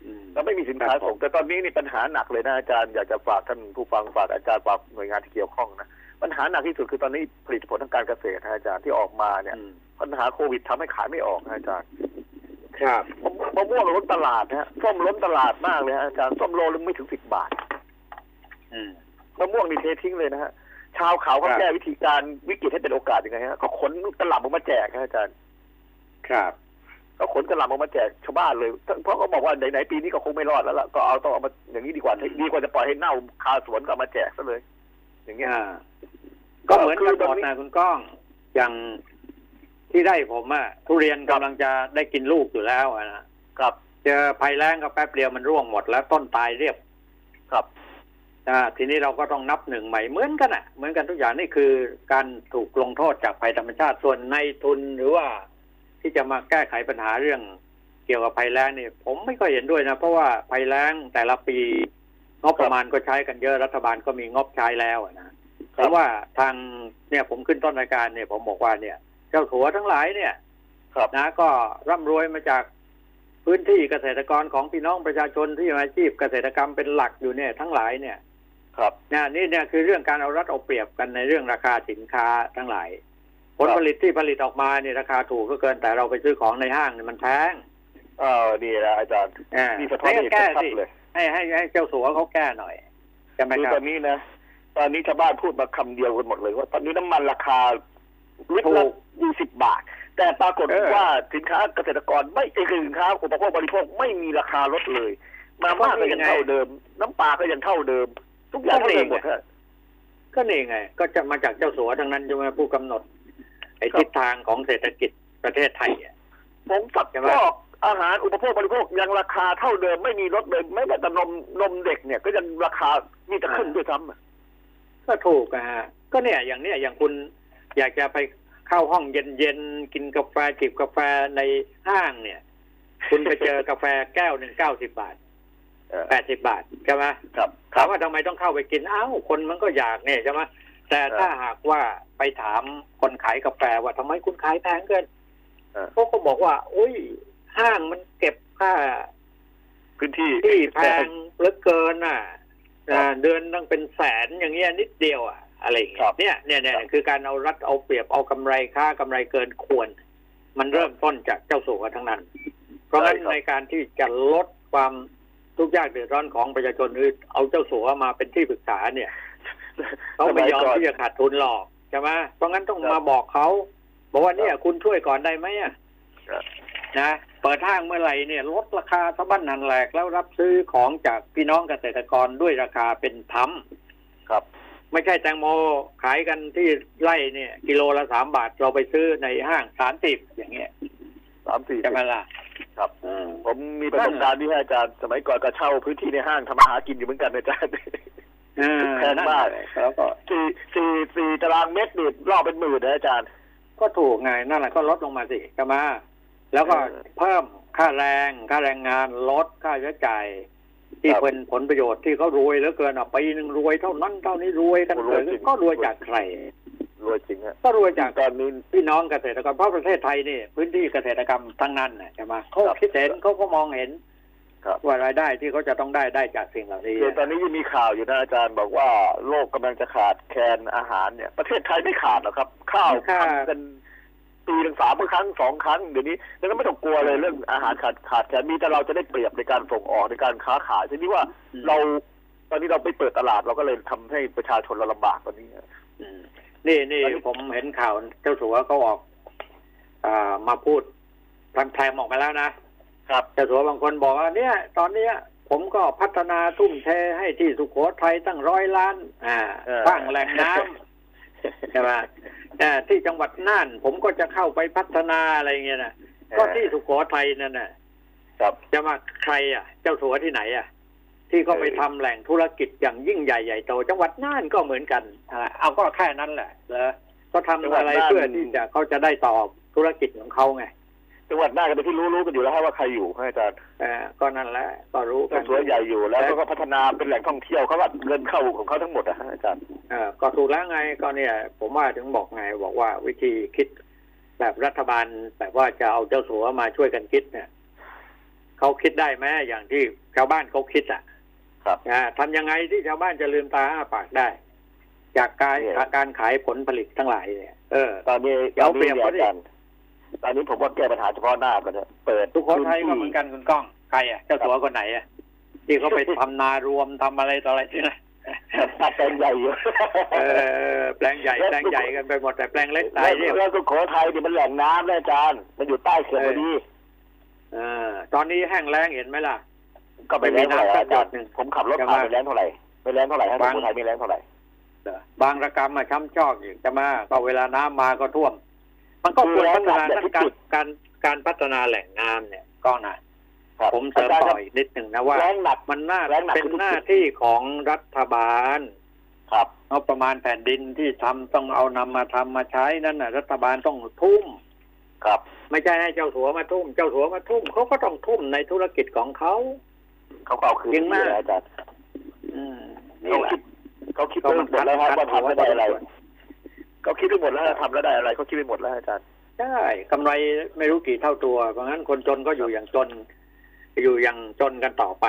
อืมเราไม่มีสินค้าส่งแต่ตอนนี้นี่ปัญหาหนักเลยนะอาจารย์อยากจะฝากท่านผู้ฟังฝากอาจารย์ฝากหน่วยงานที่เกี่ยวข้องนะ ปัญหาหนักที่สุดคือตอนนี้ผลิตผลทางการเกษตรนะอาจารย์ที่ออกมาเนี่ยอืมปัญหาโควิดทำให้ขายไม่ออกนะอาจารย์ครับมะม่วงล้นตลาดนะฮะส้มล้นตลาดมากเลยฮะอาจารย์ส้มโลนึงไม่ถึงสิบบาทอืมมะม่วงนี่เททิ้งเลยนะฮะชาวเขาเขาครับแก้วิธีการวิกฤตให้เป็นโอกาสยังไงฮะเขาขนตลับออกมาแจกฮะอาจารย์ ครับเขาขนตลับออกมาแจกชาวบ้านเลย เพราะเขาบอกว่าไหนๆปีนี้ก็คงไม่รอดแล้วล่ะก็เอาต้องเอามาอย่างนี้ดีกว่าดีกว่าจะปล่อยให้เน่าคาสวนก็เอามาแจกซะเลย อย่างเงี้ยอ่าก็เหมือนคืกันอหตมอนดนี้นะคุณก้องอย่างที่ได้ผมอะทุเรียนกำลังจะได้กินลูกอยู่แล้วอะนะครับเจอภัยแล้งก็แป๊บเดียวมันร่วงหมดแล้วต้นตายเรียบครับอ่าทีนี้เราก็ต้องนับหนึ่งใหม่เหมือนกันอะเหมือนกันทุกอย่างนี่คือการถูกลงโทษจากภัยธรรมชาติส่วนในทุนหรือว่าที่จะมาแก้ไขปัญหาเรื่องเกี่ยวกับภัยแล้งนี่ผมไม่ค่อยเห็นด้วยนะ เพราะว่าภัยแล้งแต่ละปี งบประมาณก็ใช้กันเยอะรัฐบาลก็มีงบใช้แล้วอะนะเพราะว่าทางเนี่ยผมขึ้นต้นรายการเนี่ยผมบอกว่าเนี่ย เจ้าสัวทั้งหลายเนี่ยครับนะก็ร่ำรวยมาจากพื้นที่เกษตรกรของพี่น้องประชาชนที่มีอาชีพเกษตรกรรมเป็นหลักอยู่เนี่ยทั้งหลายเนี่ย ครับนะนี่เนี่ยคือเรื่องการเอารัดเอาเปรียบกันในเรื่องราคาสินค้าทั้งหลาย ผลผลิตที่ผลิตออกมาเนี่ยราคาถูกก็เกินแต่เราไปซื้อของในห้างเนี่ยมันแพงเออดีนะอาจารย์อ่านี่สะท้อนให้เหตุแก้ชัดสิเลย ให้ให้ให้เจ้าสัวเขาแก้หน่อยใช่ไหมคือครับตอนนี้นะตอนนี้ชาวบ้านพูดมาคำเดียวกันหมดเลยว่าตอนนี้น้ำมันราคาลิตรละถูกยี่สิบบาท แต่ปรากฏเออว่าสินค้าเกษตรกรไม่เอ้ยคือสินค้าอุปโภคบริโภคไม่มีราคาลดเลย มาม่าก็ยังเท่าเดิม น้ำปลาก็ยังเท่าเดิม ทุกอย่างเท่าเดิมหมดฮะก็นี่ไง ก็จะมาจากเจ้าสัวทั้งนั้นใช่ไหมผู้กำหนดไอ้ครับทิศทางของเศรษฐกิจประเทศไทยอะผมสับใช่ไหมก็ อาหารอุปโภคบริโภคยังราคาเท่าเดิมไม่มีลดเลยไม่แต่แต่นมนมเด็กเนี่ย ก็ยังราคามีแต่ขึ้นด้วยซ้ำอะก็ถูกอะฮะก็เนี่ยอย่างเนี้ยอย่างคุณอยากจะไปเข้าห้องเย็นๆกินกาแฟจิบกาแฟในห้างเนี่ย คุณไปเจอกาแฟแก้วหนึ่งเก้าสิบบาทเออแปดสิบบาทใช่ไหมครับคถารัมบว่าทำไมต้องเข้าไปกินอ้าวคนมันก็อยากเนี่ยใช่ไหมแต่เออถ้าหากว่าไปถามคนขายกาแฟว่าทำไมคุณขายแพงเกินเออเขาก็บอกว่า อุ้ย ห้างมันเก็บค่าพื้นที่ที่แพงเหลือเกินน่ะครับอ่าเดือนต้องเป็นแสนอย่างเงี้ยนิดเดียวอะอะไรอย่างครัเงี้ยบเนี่ยเนี่ยเนี่ยครับคือการเอารัดเอาเปรียบเอากำไรค่ากำไรเกินควร มันเริ่มต้นจากเจ้าสัวทั้งนั้น เพราะงั้นใช่ครับในการที่จะลดความทุกข์ยากเดือดร้อนของประชาชนหรือเอาเจ้าสัวมาเป็นที่ปรึกษาเนี่ยเขาไม่ยอมที่จะขาดทุนหรอกใช่ไหมเพราะงั้นต้องครับมาบอกเขาบอกว่าเนี่ยครับคุณช่วยก่อนได้ไหมอะครับนะ เปิดห้างเมื่อไหร่เนี่ยลดราคาสะบั้นหันแหลกแล้วรับซื้อของจากพี่น้องเกษตรกรด้วยราคาเป็นธรรมครับ ไม่ใช่แตงโมขายกันที่ไร่เนี่ย กิโลละสามบาทเราไปซื้อในห้างสามสิบอย่างเงี้ยสามสี่ใช่ไหมล่ะครับเออผมมีประสบการณ์ที่ให้อาจารย์สมัยก่อนก็เช่าพื้นที่ในห้างทำมาหากินอยู่เหมือนกันอาจารย์เออแพงมากนั่นแหละแล้วก็สี่สี่สี่ตารางเมตรนี่รอบเป็นหมื่นนะอาจารย์ ก็ถูกไงนั่นแหละก็ลดลงมาสิใช่ไหม แล้วก็เออเพิ่มค่าแรงค่าแรงงานลดค่าใช้จ่ายที่ครับเป็นผลประโยชน์ที่เขารวยเหลือเกินอะปีหนึ่งรวยเท่านั้นเท่านี้รวยกันโอ้เลรวยยจริงก็รวยจากใครรวยจริงฮะก็รวยจากตอนนี้พี่น้องเกษตรกรเพราะประเทศไทยนี่พื้นที่เกษตรกรรมทั้งนั้นน่ะใช่ไหมเขาครับคิดเห็นเขาก็มองเห็นครับว่ารายได้ที่เขาจะต้องได้ได้จากสิ่งเหล่านี้คือตอนนี้ยังมีข่าวอยู่นะอาจารย์บอกว่าโลกกำลังจะขาดแคลนอาหารเนี่ย ประเทศไทยไม่ขาดหรอกครับ ข้าวทำกัน ปีหนึ่งสามครั้งสองครั้งเดี๋ยวนี้ดังนั้นไม่ต้องกลัวเลยเรื่องอาหารขาดขาดแคลนมีแต่เราจะได้เปรียบในการส่งออกในการค้าขายทีนี้ว่าเราตอนนี้เราไปเปิดตลาดเราก็เลยทำให้ประชาชนเราลำบากตอนนี้อืมนี่นี่ตอนนี้ผมเห็นข่าวเจ้าสัวเขาออกอ่ามาพูดพลังแพรมออกมาแล้วนะครับเจ้าสัวบางคนบอกว่า เนี่ย ตอนเนี้ยผมก็พัฒนาทุ่มเทให้ที่สุโขทัยตั้งร้อยล้าน อ่าเออสร้างแหล่งน้ำ ใช่ไหมอ่าที่จังหวัดน่าน ผมก็จะเข้าไปพัฒนาอะไรเงี้ยนะก็ที่สุโขทัยนั่นน่ะครับจะมาใครอะ เจ้าสัวที่ไหนอะ ที่ก็ไปทำแหล่งธุรกิจอย่างยิ่งใหญ่ใหญ่โต จังหวัดน่านก็เหมือนกันอ่าเอาก็แค่นั้นแหละแล้วก็ทำอะไรเพื่อที่จะเขาจะได้ตอบธุรกิจของเขาไง จังหวัดน่านก็เป็นที่รู้รู้กันอยู่แล้วฮะว่าใครอยู่ให้อาจารย์เออก็นั่นแหละก็รู้กัเจ้านสัวใหญ่อยู่แล้วก็พัฒนาเป็นแหล่งท่องเที่ยวเขาว่าเงินเข้าของเขาทั้งหมดอะฮะอาจารย์เออก็ถูกแล้วไงก็เนี่ย ผมว่าถึงบอกไงบอกว่าวิธีคิดแบบรัฐบาลแบบว่าจะเอาเจ้าสัวมาช่วยกันคิดเนี่ยเขาคิดได้ไหมอย่างที่ชาวบ้านเขาคิดอะ ครับอ่าทำยังไงที่ชาวบ้านจะลืมตาอ้าปากได้ จากการเนี่ยการขายผลผลิตทั้งหลายเนี่ยเออตอนนี้เอาตอนเปรีนี้ยบเนี่ยเขาดิอาจารย์ ตอนนี้ผมว่าแก้ปัญหาเฉพาะหน้ากันเถอะเปิดทุกคนไทยก็เหมือนกันคุณก้องใครอะเจ้าสัวคนไหนอะที่เขาไปทำนารวมทำอะไรต่ออะไรที่นะตัดแปลงใหญ่อยู่เออแปลงใหญ่แปลงใหญ่กันไปหมดแต่แปลงเล็กตาแล้ยวเรียบแล้วสุโขทัยนี่มันแหล่งน้ำนะอาจารย์มันอยู่ใต้เขื่อนพอดีเออตอนนี้แห้งแล้งเห็นไหมล่ะ ก็ไปแรงเท่าไหร่ไม่มีน้ำสักอาจารย์หยดหนึ่งผมขับรถใช่ไหมผ่านไปแรงเท่าไหร่ไปแรงเท่าไหร่ฮะสุบางโขทัยไม่แรงเท่าไหร่บางระกรรมมาช้ำชอกอีกจะมาก็เวลาน้ำมาก็ท่วม มันก็ควรพัฒนาด้านการการการพัฒนาแหล่งน้ำเนี่ยก็นะครับผมเสริมอาจารย์ต่ออีกนิดหนึ่งนะว่าแรงหนักมันน่าแรงหนักเป็นขึ้นทุกหน้าที่ของรัฐบาล ครับงบประมาณแผ่นดินที่ทำต้องเอานำมาทำมาใช้นั่นน่ะรัฐบาลต้องทุ่ม ครับ ไม่ใช่ให้เจ้าสัวมาทุ่ม เจ้าสัวมาทุ่มเขาก็ต้องทุ่มในธุรกิจของเขาเขาก็เอาคืนจริงมากที่อาจารย์อืมนี่เขาแหละคิดเขาคิดไปหมดแล้วครับว่าทำแล้วได้อะไร เขาคิดไปหมดแล้วทำแล้วได้อะไรเขาคิดไปหมดแล้วอาจารย์ใช่กำไรไม่รู้กี่เท่าตัว เพราะงั้นคนจนก็อยู่อย่างจน อยู่อย่างจนกันต่อไป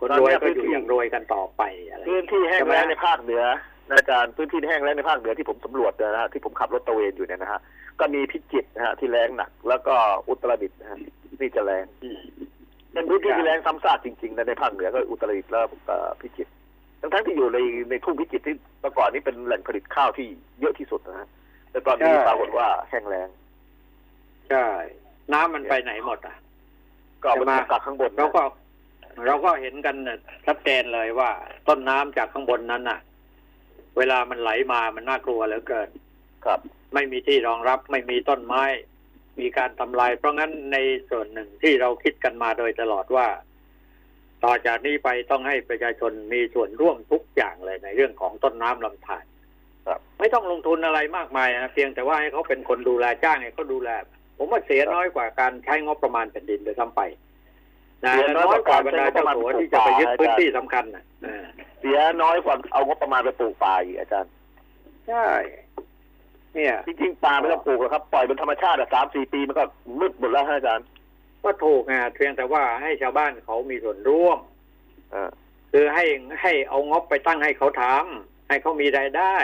คนรวยก็อยู่อย่างรวยกันต่อไปอะไรพื้นที่แห้งใช่ไหมแล้งในภาคเหนือนะอาจารย์พื้นที่แห้งแล้งในภาคเหนือที่ผมสำรวจนะฮะที่ผมขับรถตระเวนอยู่เนี่ยนะฮะก็มีพิจิตรนะฮะที่แรงหนัก แล้วก็อุตรดิตถ์นะฮะที่จะแรงอืมเป็นพื้นที่ที่แรงซ้ำซากจริงๆนะในภาคเหนือก็อุตรดิตถ์แล้วก็พิจิตร ทั้งทั้งๆที่อยู่ในในทุ่งพิจิตรที่เมื่อก่อนนี้เป็นแหล่งผลิตข้าวที่เยอะที่สุดนะฮะแต่ตอนนี้ปรากฏว่าแห้งแล้งใช่น้ำมันไปไหนหมดอะ ก็เอาใช่ไหมมากักข้างบนนะเราก็ เราก็เห็นกันน่ะชัดเจนเลยว่า ต้นน้ำจากข้างบนนั้นน่ะ เวลามันไหลมามันน่ากลัวเหลือเกินครับ ไม่มีที่รองรับไม่มีต้นไม้ มีการทำลาย เพราะงั้นในส่วนหนึ่งที่เราคิดกันมาโดยตลอดว่า ต่อจากนี้ไปต้องให้ประชาชนมีส่วนร่วมทุกอย่างเลยในเรื่องของต้นน้ำลำธารครับไม่ต้องลงทุนอะไรมากมายนะเพียงแต่ว่าให้เขาเป็นคนดูแลจ้างให้เขาดูแล ผมว่าเสียน้อยกว่าการใช้งบประมาณแผ่นดินเลยซ้ำไปนะเสียน้น้อยอยกกว่าว่าการบรรดาเจ้าสัวที่จะไปยึดพื้นที่สำคัญนะเออเสียน้อยกว่าเอางบประมาณไปปลูกป่าอีกอาจารย์ใช่เนี่ยจริงๆป่าไม่ต้องปลูกหรอกครับปล่อยเป็นธรรมชาติอะสามสี่ปีมันก็มืดหมดแล้วฮะอาจารย์ ก็ถูกไงเพียงแต่ว่าให้ชาวบ้านเขามีส่วนร่วมเออคือให้ให้เอางบไปตั้งให้เขาทำให้เขามีรายได้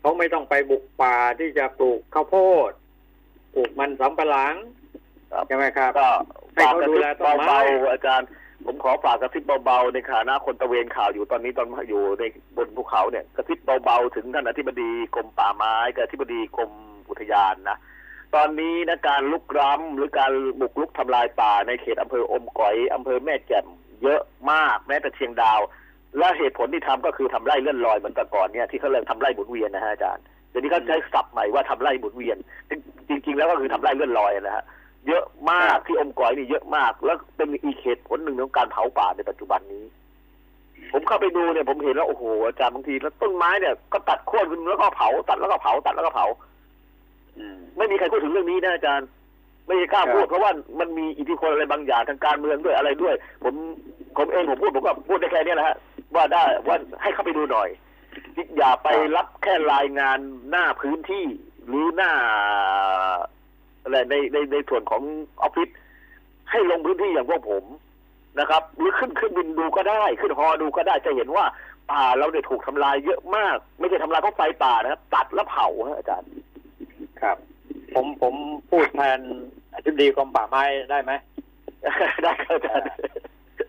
เขาไม่ต้องไปบุกป่าที่จะปลูกข้าวโพดปลูกมันสำปะหลังครับใช่ไหมครับก็ให้ฝากเขากระดูซิบแลต้นไม้เบาๆอาจารย์ผมขอฝากกระซิบเบาๆในฐานะคนตะเวนข่าวอยู่ตอนนี้ตอนอยู่ในบนภูเขาเนี่ยกระซิบเบาๆถึงท่านอธิบดีกรมป่าไม้กับอธิบดีกรมอุทยานนะ ตอนนี้นะการลุกร้ำหรือการบุกลุกทำลายป่าในเขตอำเภออมก๋อยอำเภอแม่แจ่มเยอะมากแม้แต่เชียงดาว และเหตุผลที่ทำก็คือทำไร่เลื่อนลอยเหมือนแต่ก่อนเนี่ยที่เขาเรียกทำไร่หมุนเวียนนะฮะอาจารย์เดี๋ยวนี้เขาใช้ศัพท์ใหม่ว่าทำไร่หมุนเวียน จริง ๆ แล้วก็คือทำไร่เลื่อนลอยนะฮะเยอะมากที่อมก๋อยนี่เยอะมาก แล้วเป็นอีกเหตุผลหนึ่งของการเผาป่าในปัจจุบันนี้ ผมเข้าไปดูเนี่ยผมเห็นแล้วโอ้โหอาจารย์บางทีแล้วต้นไม้เนี่ยก็ตัดโค่นแล้วก็เผาตัดแล้วก็เผาตัดแล้วก็เผา ไม่มีใครพูดถึงเรื่องนี้นะอาจารย์ ไม่กล้าครับพูดเพราะว่ามันมีอิทธิพลอะไรบางอย่างทางการเมืองด้วยอะไรด้วย ผมผมเองผมพูดผมก็พูดได้แค่เนี้ยแหละฮะว่าได้ว่าให้เข้าไปดูหน่อยอย่าไปรับแค่รายงานหน้าพื้นที่หรือหน้าอะไรในในในส่วนของออฟฟิศให้ลงพื้นที่อย่างพวกผมนะครับ หรือขึ้นขึ้นบินดูก็ได้ ขึ้นฮอดูก็ได้จะเห็นว่าป่าเราเนี่ยถูกทำลายเยอะมาก ไม่ใช่ทำลายเพราะไฟป่านะครับ ตัดแล้วเผาฮะอาจารย์ ครับ ผมผมพูดแทนอธิบดีกรมป่าไม้ได้ไหม ได้ครับอาจารย์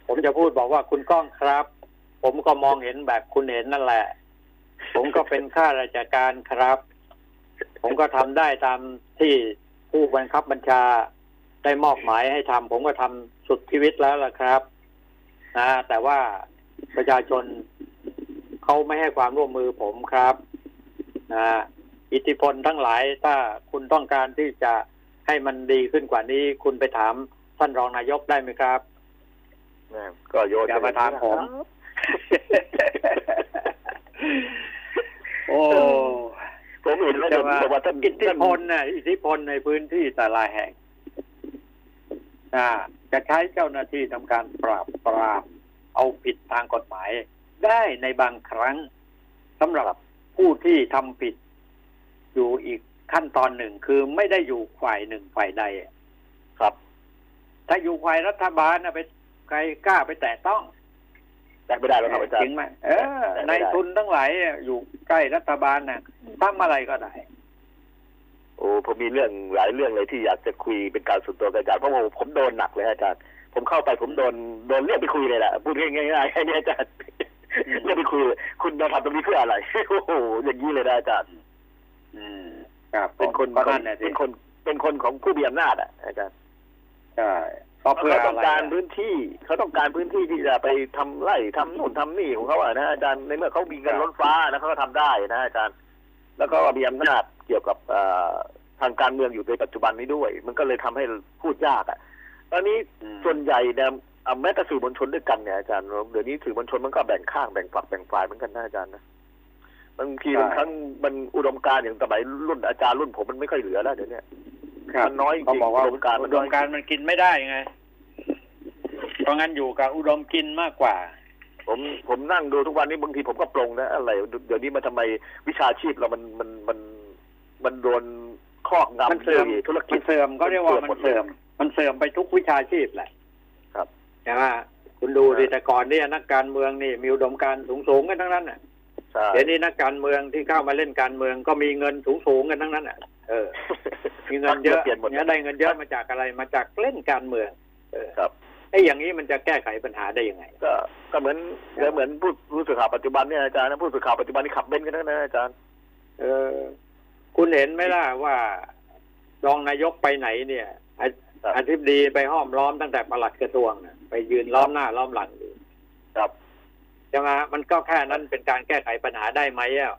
ผมจะพูดบอกว่าคุณก้องครับ ผมก็มองเห็นแบบคุณเห็นนั่นแหละ ผมก็เป็นข้าราชการครับ ผมก็ทำได้ตามที่ผู้บังคับบัญชาได้มอบหมายให้ทำผมก็ทำสุดชีวิตแล้วล่ะครับนะแต่ว่าประชาชนเขาไม่ให้ความร่วมมือผมครับนะ อิทธิพลทั้งหลาย ถ้าคุณต้องการที่จะให้มันดีขึ้นกว่านี้ คุณไปถามท่านรองนายกได้ไหมครับก็โยนอย่ามาถามผมโอ้ผมเห็นแล้วแต่เดี๋ยวว่าบอกว่าท่านอิทธิท่านพลน่ะอิทธิพลในพื้นที่แต่ละแห่งอ่า จะใช้เจ้าหน้าที่ทำการปราบปรามเอาผิดทางกฎหมาย ได้ในบางครั้งสำหรับผู้ที่ทำผิด อยู่อีกขั้นตอนหนึ่งคือไม่ได้อยู่ฝ่ายหนึ่งฝ่ายใดครับ ถ้าอยู่ฝ่ายรัฐบาลนะไปใครกล้าไปแตะต้องแต่ไม่ได้แล้วครับอาจารจริย์งไหมเออแต่ในไม่ได้ทุนทั้งหลายอยู่ใกล้รัฐบาลน่ะทำอะไรก็ได้ โอ้ผมมีเรื่องหลายเรื่องเลยที่อยากจะคุยเป็นการส่วนตัวกับอาจารย์เพราะว่าผมโดนหนักเลยอาจารย์ผมเข้าไปผมโดนโดนเรียกไปคุยเลยแหละพูดง่ายๆแค่นี้อาจารย์เรียกไปคุยเลยคุณมาทำตรงนี้เพื่ออะไรโอ้โหอย่างนี้เลยนะอาจารย์ อืมครับเป็นคนก็ของนั่นน่ะสิเป็นคนเป็นคนของผู้มีอำนาจอะอาจารย์ใช่ก็เพื่อเขาอะต้องไรการอะพื้นที่เขาต้องการพื้นที่ที่จะไปทำไร่ทำนู่นทำนี่ของเขาอะนะอาจารย์ในเมื่อเขามีเงินล้นฟ้านะเขาก็ทำได้นะอาจารย์ แล้วก็มีอำนาจเกี่ยวกับเอ่อทางการเมืองอยู่ในปัจจุบันนี้ด้วย มันก็เลยทำให้พูดยากอะตอนนี้อืมส่วนใหญ่เนี่ยเอาแม้แต่สื่อมวลชนด้วยกันเนี่ยอาจารย์เดี๋ยวนี้สื่อมวลชนมันก็แบ่งข้างแบ่งฝักแบ่งฝ่ายเหมือนกันนะอาจารย์นะ บางทีบางครั้งมันอุดมการณ์อย่างสมัยรุ่นอาจารย์รุ่นผมมันไม่ค่อยเหลือแล้วเดี๋ยวนี้ครับมันน้อยจริงเขาบอกว่าอุดมการณ์มันอุดน้อยมการณ์มันกินไม่ได้ไงเพราะงั้นอยู่กับอุดมกินมากกว่า ผมผมนั่งดูทุกวันนี้บางทีผมก็ปรงนะอะไรเดี๋ยวนี้มันทำไมวิชาชีพเรามันมันมันมันโดนครอบงำมันเสื่อมด้วยธุรกิมัจนเสื่อมก็เรียกว่ามันหดลเสื่อม มันเสื่อมไปทุกวิชาชีพแหละ ครับใช่ไหมคุณดูดิใช่แต่ก่อนเนี่ยนักการเมืองนี่มีอุดมการณ์สูงๆกันทั้งนั้นน่ะใช่ เดี๋ยวนี้นักการเมืองที่เข้ามาเล่นการเมืองก็มีเงินสูงๆกันทั้งนั้นอะเออ มีเงินเยอะเปลี่ยนหมดเนี่ยได้เงินเยอะมาจากอะไรมาจากเล่นการเมือง เออครับไอ้อย่างนี้มันจะแก้ไขปัญหาได้ยังไง ก็ก็เหมือนก็เหมือนผู้ผู้สื่อข่าวปัจจุบันเนี่ยอาจารย์นะผู้สื่อข่าวปัจจุบันนี่ขับเบนซ์กันทั้งนั้นนะอาจารย์ เออ คุณเห็นไหมล่ะว่ารองนายกไปไหนเนี่ยอครับอธิบดีไปห้อมล้อมตั้งแต่ปลัดกระทรวงน่ะไปยืนล้อมหน้าล้อมหลังอยู่ครับ ใช่ไหมมันก็แค่นั้นเป็นการแก้ไขปัญหาได้ไหมอะ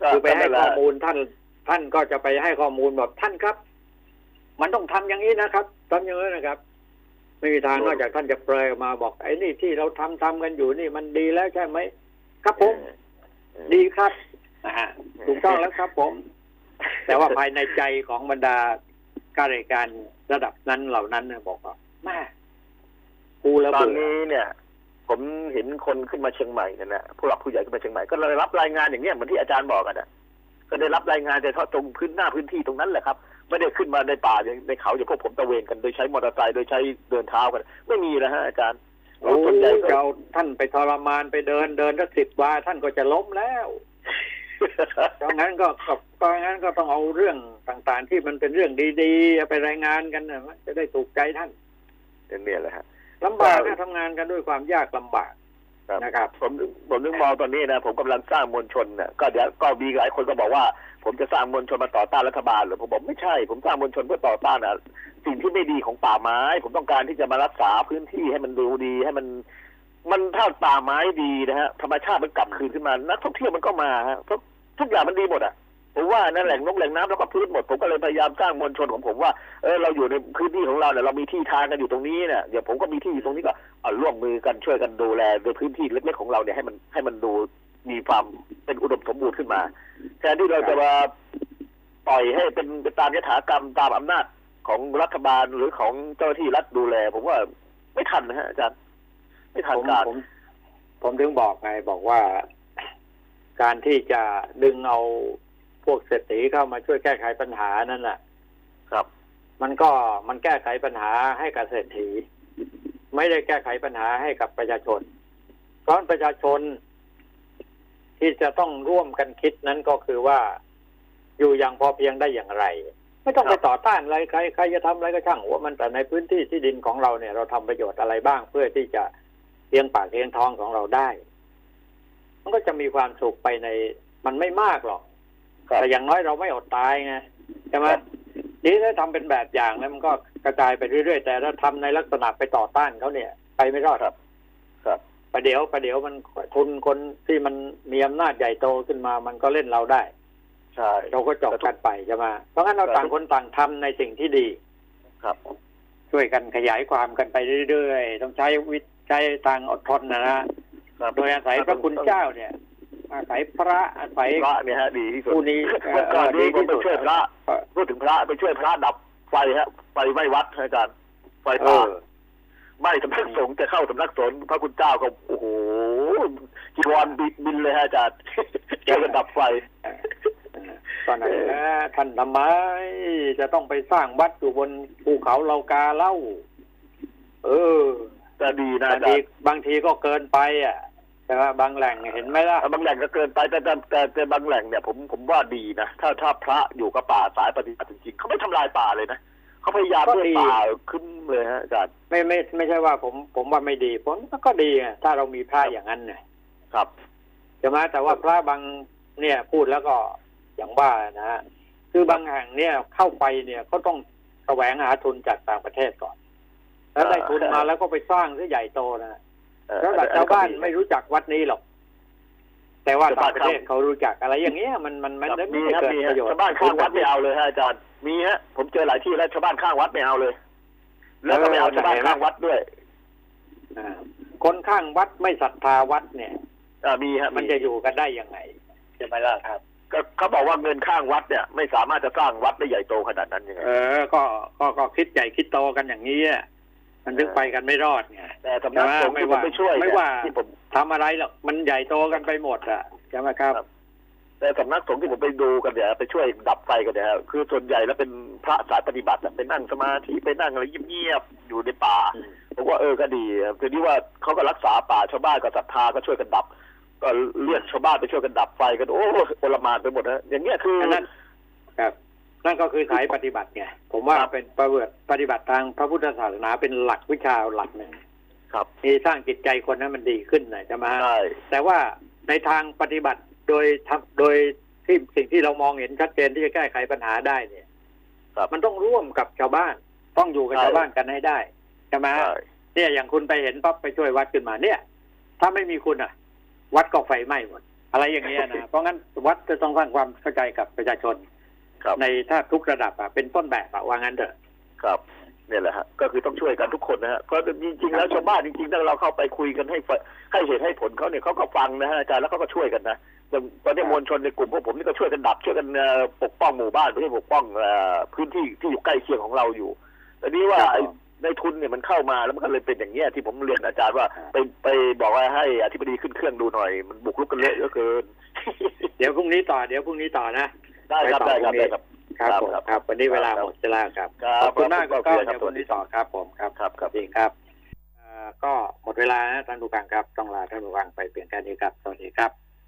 ก็คือไปให้นั่นแหข้ละอมูลท่าน ท่านก็จะไปให้ข้อมูลแบบท่านครับ มันต้องทำอย่างนี้นะครับทำอย่างนี้นะครับ ไม่มีทางนอกจากท่านจะเปลยออกมาบอกไอ้นี่ที่เราทำทำกันอยู่นี่มันดีแล้วใช่ไหมครับผม ดีครับนะฮะถูกต้องแล้วครับผม แต่ว่าภายในใจของบรรดาข้าราชการระดับนั้นเหล่านั้นเนี่ยบอกว่าแม่กูระตอนเบิดนี้เนี่ย ผมเห็นคนขึ้นมาเชียงใหม่เนี่ยนะผู้หลักผู้ใหญ่ขึ้นมาเชียงใหม่ก็เลยรับรายงานอย่างเงี้ยเหมือนที่อาจารย์บอกกันนะก็ได้รับรายงานแต่เฉพาะตรงพื้นหน้าพื้นที่ตรงนั้นแหละครับไม่ได้ขึ้นมาในป่าอย่างในเขาอย่างพวกผมตะเวนกันโดยใช้มอเตอร์ไซค์โดยใช้เดินเท้ากัน ไม่มีนะฮะอาจารย์โอ้ส่วนใหญ่ก็เจ้าท่านไปทรมานไปเดินเดินสักสิบวาท่านก็จะล้มแล้วเพราะงั้นก็ก็เพราะงั้นก็ต้องเอาเรื่องต่างๆ ที่มันเป็นเรื่องดีๆเอาไปรายงานกันนะจะได้ถูกใจท่านเนี่ยแหละฮะ ลำบากนะทำงานกันด้วยความยากลำบากครับนะครับผมผมนึกมองตอนนี้นะผมกำลังสร้างมวลชนเนี่ยก็เดี๋ยวก็มีหลายคนก็บอกว่า ผมจะสร้างมวลชนมาต่อต้านรัฐบาลเหรือผมบอกไม่ใช่ ผมสร้างมวลชนเพื่อต่อต้านอะสิ่งที่ไม่ดีของป่าไม้ ผมต้องการที่จะมารักษาพื้นที่ให้มันดูดีให้มัน มันถ้าป่าไม้ดีนะฮะธรรมชาติมันกลับคืนขึ้นมา นักท่องเที่ยวมันก็มาฮะทุกทุกอย่างมันดีหมดอะ ผมว่านั่นแหล่งน้ำแหล่งน้ำแล้วก็พื้นหมดผมก็เลยพยายามสร้างมวลชนของผมว่าเออเราอยู่ในพื้นที่ของเราเนี่ยเรามีที่ทางกันอยู่ตรงนี้เนี่ยเดี๋ยวผมก็มีที่อยู่ตรงนี้ก็เอาร่วมมือกันช่วยกันดูแลในพื้นที่เล็กๆของเราเนี่ยให้มันให้มันดูมีความเป็นอุดมสมบูรณ์ขึ้นมาแทนที่เราจะมาปล่อยให้เป็นไปตามยถากรรมตามอำนาจของรัฐบาลหรือของเจ้าหน้าที่รัฐดูแล ผมว่าไม่ทันนะฮะอาจารย์ไม่ทันผมการผมผมถึงบอกไงบอกว่า การที่จะดึงเอา พวกเศรษฐีเข้ามาช่วยแก้ไขปัญหานั่นแหละครับ มันก็มันแก้ไขปัญหาให้กับเศรษฐี ไม่ได้แก้ไขปัญหาให้กับประชาชน เพราะประชาชน ที่จะต้องร่วมกันคิดนั้นก็คือว่าอยู่อย่างพอเพียงได้อย่างไร ไม่ต้องคไปรับต่อต้านอะไรใครใครจะทำอะไรก็ช่างหัวมันแต่ในพื้นที่ที่ดินของเราเนี่ย เราทำประโยชน์อะไรบ้างเพื่อที่จะเลี้ยงปากเลี้ยงท้องของเราได้ มันก็จะมีความสุขไปใน มันไม่มากหรอกครับ แต่อย่างน้อยเราไม่อดตายไงใช่ไหมครับนี่ถ้าทำเป็นแบบอย่างแล้วมันก็กระจายไปเรื่อยๆ แต่ถ้าทำในลักษณะไปต่อต้านเขาเนี่ยไปไม่รอดครับ ครับประเดี๋ยวประเดี๋ยวมันทุนคนที่มันมีอำนาจใหญ่โตขึ้นมา มันก็เล่นเราได้ใช่เราก็จบกันไปใช่ไหมเพราะงั้นเราครับต่างคนต่างทำในสิ่งที่ดี ครับ ช่วยกันขยายความกันไปเรื่อยๆ ต้องใช้วิทใช้ทางอดทนนะนะครับโดยอาศัยพระคุณเจ้าเนี่ย อาศัยพระอาศัยพระเนี่ยฮะดีที่สุดผู้นี้เอ่อก่อนนี้ดีที่ผมไปสุดช่วยพระพูดถึงพระไปช่วยพระดับไฟฮะไฟไหม้วัดอาจารย์ไฟเอป่าอไหม้สำนักสงฆ์จะเข้าสำนักสงฆ์พระคุณเจ้าก็โอ้โหจีวรบินบินเลยฮะอาจารย์ช่วยกันดับไฟตอนนั้นนะท่านทำไมจะต้องไปสร้างวัดอยู่บนภูเขาเลากาเล่า เออแต่ดีนะบางอาจาทีรย์บางทีก็เกินไปอะ แต่ว่าบางแหล่งเห็นไหมล่ะบางแหล่งก็เกินไปแต่แต่แต่แต่บางแหล่งเนี่ยผมผมว่าดีนะถ้าถ้าพระอยู่กับป่าสายปฏิบัติจริงๆเขาไม่ทำลายป่าเลยนะเขาพยายามก็เพื่อดีป่าขึ้นเลยฮะอาจารย์ไม่ไม่ไม่ใช่ว่าผมผมว่าไม่ดีผมก็ดีไงถ้าเรามีพระอย่างนั้นเนี่ยครับใช่ไหมแต่ว่าพระบางเนี่ยพูดแล้วก็อย่างว่านะฮะคือบางแห่งเนี่ยเข้าไปเนี่ยเขาต้องแสวงหาทุนจากต่างประเทศก่อน แล้วได้ทุนมาแล้วก็ไปสร้างซะใหญ่โตนะ เอ่อแล้วแต่ชาวบ้านไม่รู้จักวัดนี้หรอก แต่ว่าชาวต่าบ้างนประเทศเขารู้จักอะไรอย่างเงี้ยมันมันมันครับไม่มีได้ครับเกิดมีปฮะระโยชน์ชาวบ้านข้างวัดไม่เอาเลยฮะอาจารย์มีฮะผมเจอหลายที่แล้วชาวบ้านข้างวัดไม่เอาเลย แล้วก็ไม่เอาชาวบ้านข้างวัดด้วยอ่าคนข้างวัดไม่ศรัทธาวัดเนี่ยอ่ามีฮะมันจะอยู่กันได้ยังไงใช่ไหมล่ะครับ ก็เขาบอกว่าเงินข้างวัดเนี่ย ไม่สามารถจะสร้างวัดได้ใหญ่โตขนาดนั้นยังไงเออก็ก็ก็คิดใหญ่คิดโตกันอย่างนี้อะ มันถึงไปกันไม่รอดไงแต่สำนักสงฆ์ไม่ที่ผมว่าไปช่วยไม่เนี่ยว่าที่ผมทำอะไรหรอกมันใหญ่โตกันไปหมดอะใช่ไหมครับครับ แต่สำนักสงฆ์ที่ผมไปดูกันเนี่ยไปช่วยดับไฟกันเนี่ยฮะคือส่วนใหญ่แล้วเป็นพระสายปฏิบัติอะไปนั่งสมาธิไปนั่งอะไรเงียบๆอยู่ในป่าอืมผมว่าเออก็ดีครับทีนี้ว่าเขาก็รักษาป่าชาวบ้านก็ศรัทธาก็ช่วยกันดับ ก็เรียกชาวบ้านไปช่วยกันดับไฟกันโอ้โอลหมานไปหมดฮะอย่างเงี้ยคืออันนั้นครับ นั่นก็คือสายปฏิบัติไงผมว่าครับเป็นประเวติปฏิบัติทางพระพุทธศาสนาเป็นหลักวิชาหลักหนึ่งครับมีสร้างจิตใจคนนั้นมันดีขึ้นนะใช่ไหมฮะใช่แต่ว่าในทางปฏิบัติโดยทำโดยที่สิ่งที่เรามองเห็นชัดเจนที่จะแก้ไขปัญหาได้เนี่ยครับมันต้องร่วมกับชาวบ้าน ต้องอยู่กับใช่ชาวบ้านกันให้ได้ใช่ไหมฮะใช่เนี่ยอย่างคุณไปเห็นปั๊บไปช่วยวัดขึ้นมาเนี่ย ถ้าไม่มีคุณอะ วัดก็ไฟไหม้หมดอะไรอย่างเงี้ยนะเพราะงั้นวัดจะต้องสร้างความเข้าใจกับประชาชนครับ ในถ้าทุกระดับอะเป็นต้นแบบอะว่างั้นเถอะครับเนี่ยแหละฮะก็คือต้องช่วยกันทุกคนนะฮะเพราะจริงๆแล้วชาวบ้านจริงๆถ้าเราเข้าไปคุยกันให้ฟังให้เหตุให้ผลเขาเนี่ยเขาก็ฟังนะฮะอาจารย์แล้วเขาก็ช่วยกันนะอย่างตอนนี้มวลชนในกลุ่มพวกผมนี่ก็ช่วยกันดับช่วยกันเอ่อปกป้องหมู่บ้านไม่ใช่ปกป้องเอ่อพื้นที่ที่อยู่ใกล้เคียงของเราอยู่แต่นี้ว่าครับไอ้ในทุนเนี่ยมันเข้ามาแล้วมันก็เลยเป็นอย่างเงี้ยที่ผมเรียนอาจารย์ว่าไปไปบอกว่าให้อธิบดีขึ้นเครื่องดูหน่อย มันบุกรุกกันเละเหลือเกิน เดี๋ยวพรุ่งนี้ต่อเดี๋ยวพรุ่งนี้ต่อนะ ได้ครับได้ครับได้ครับ ครับผมครับครับวันนี้เวลาครับหมดเวลาครับครับขอบคุณมากครัคุบณก้องครับเดี๋ยวพรุ่งนี้ต่อครับผมครับครับครับสวัสดีครับเอ่อก็หมดเวลานะท่านผู้ฟังครับ ต้องลาท่านผู้ฟังไปเพียงแค่นี้ครับสวัสดีครับ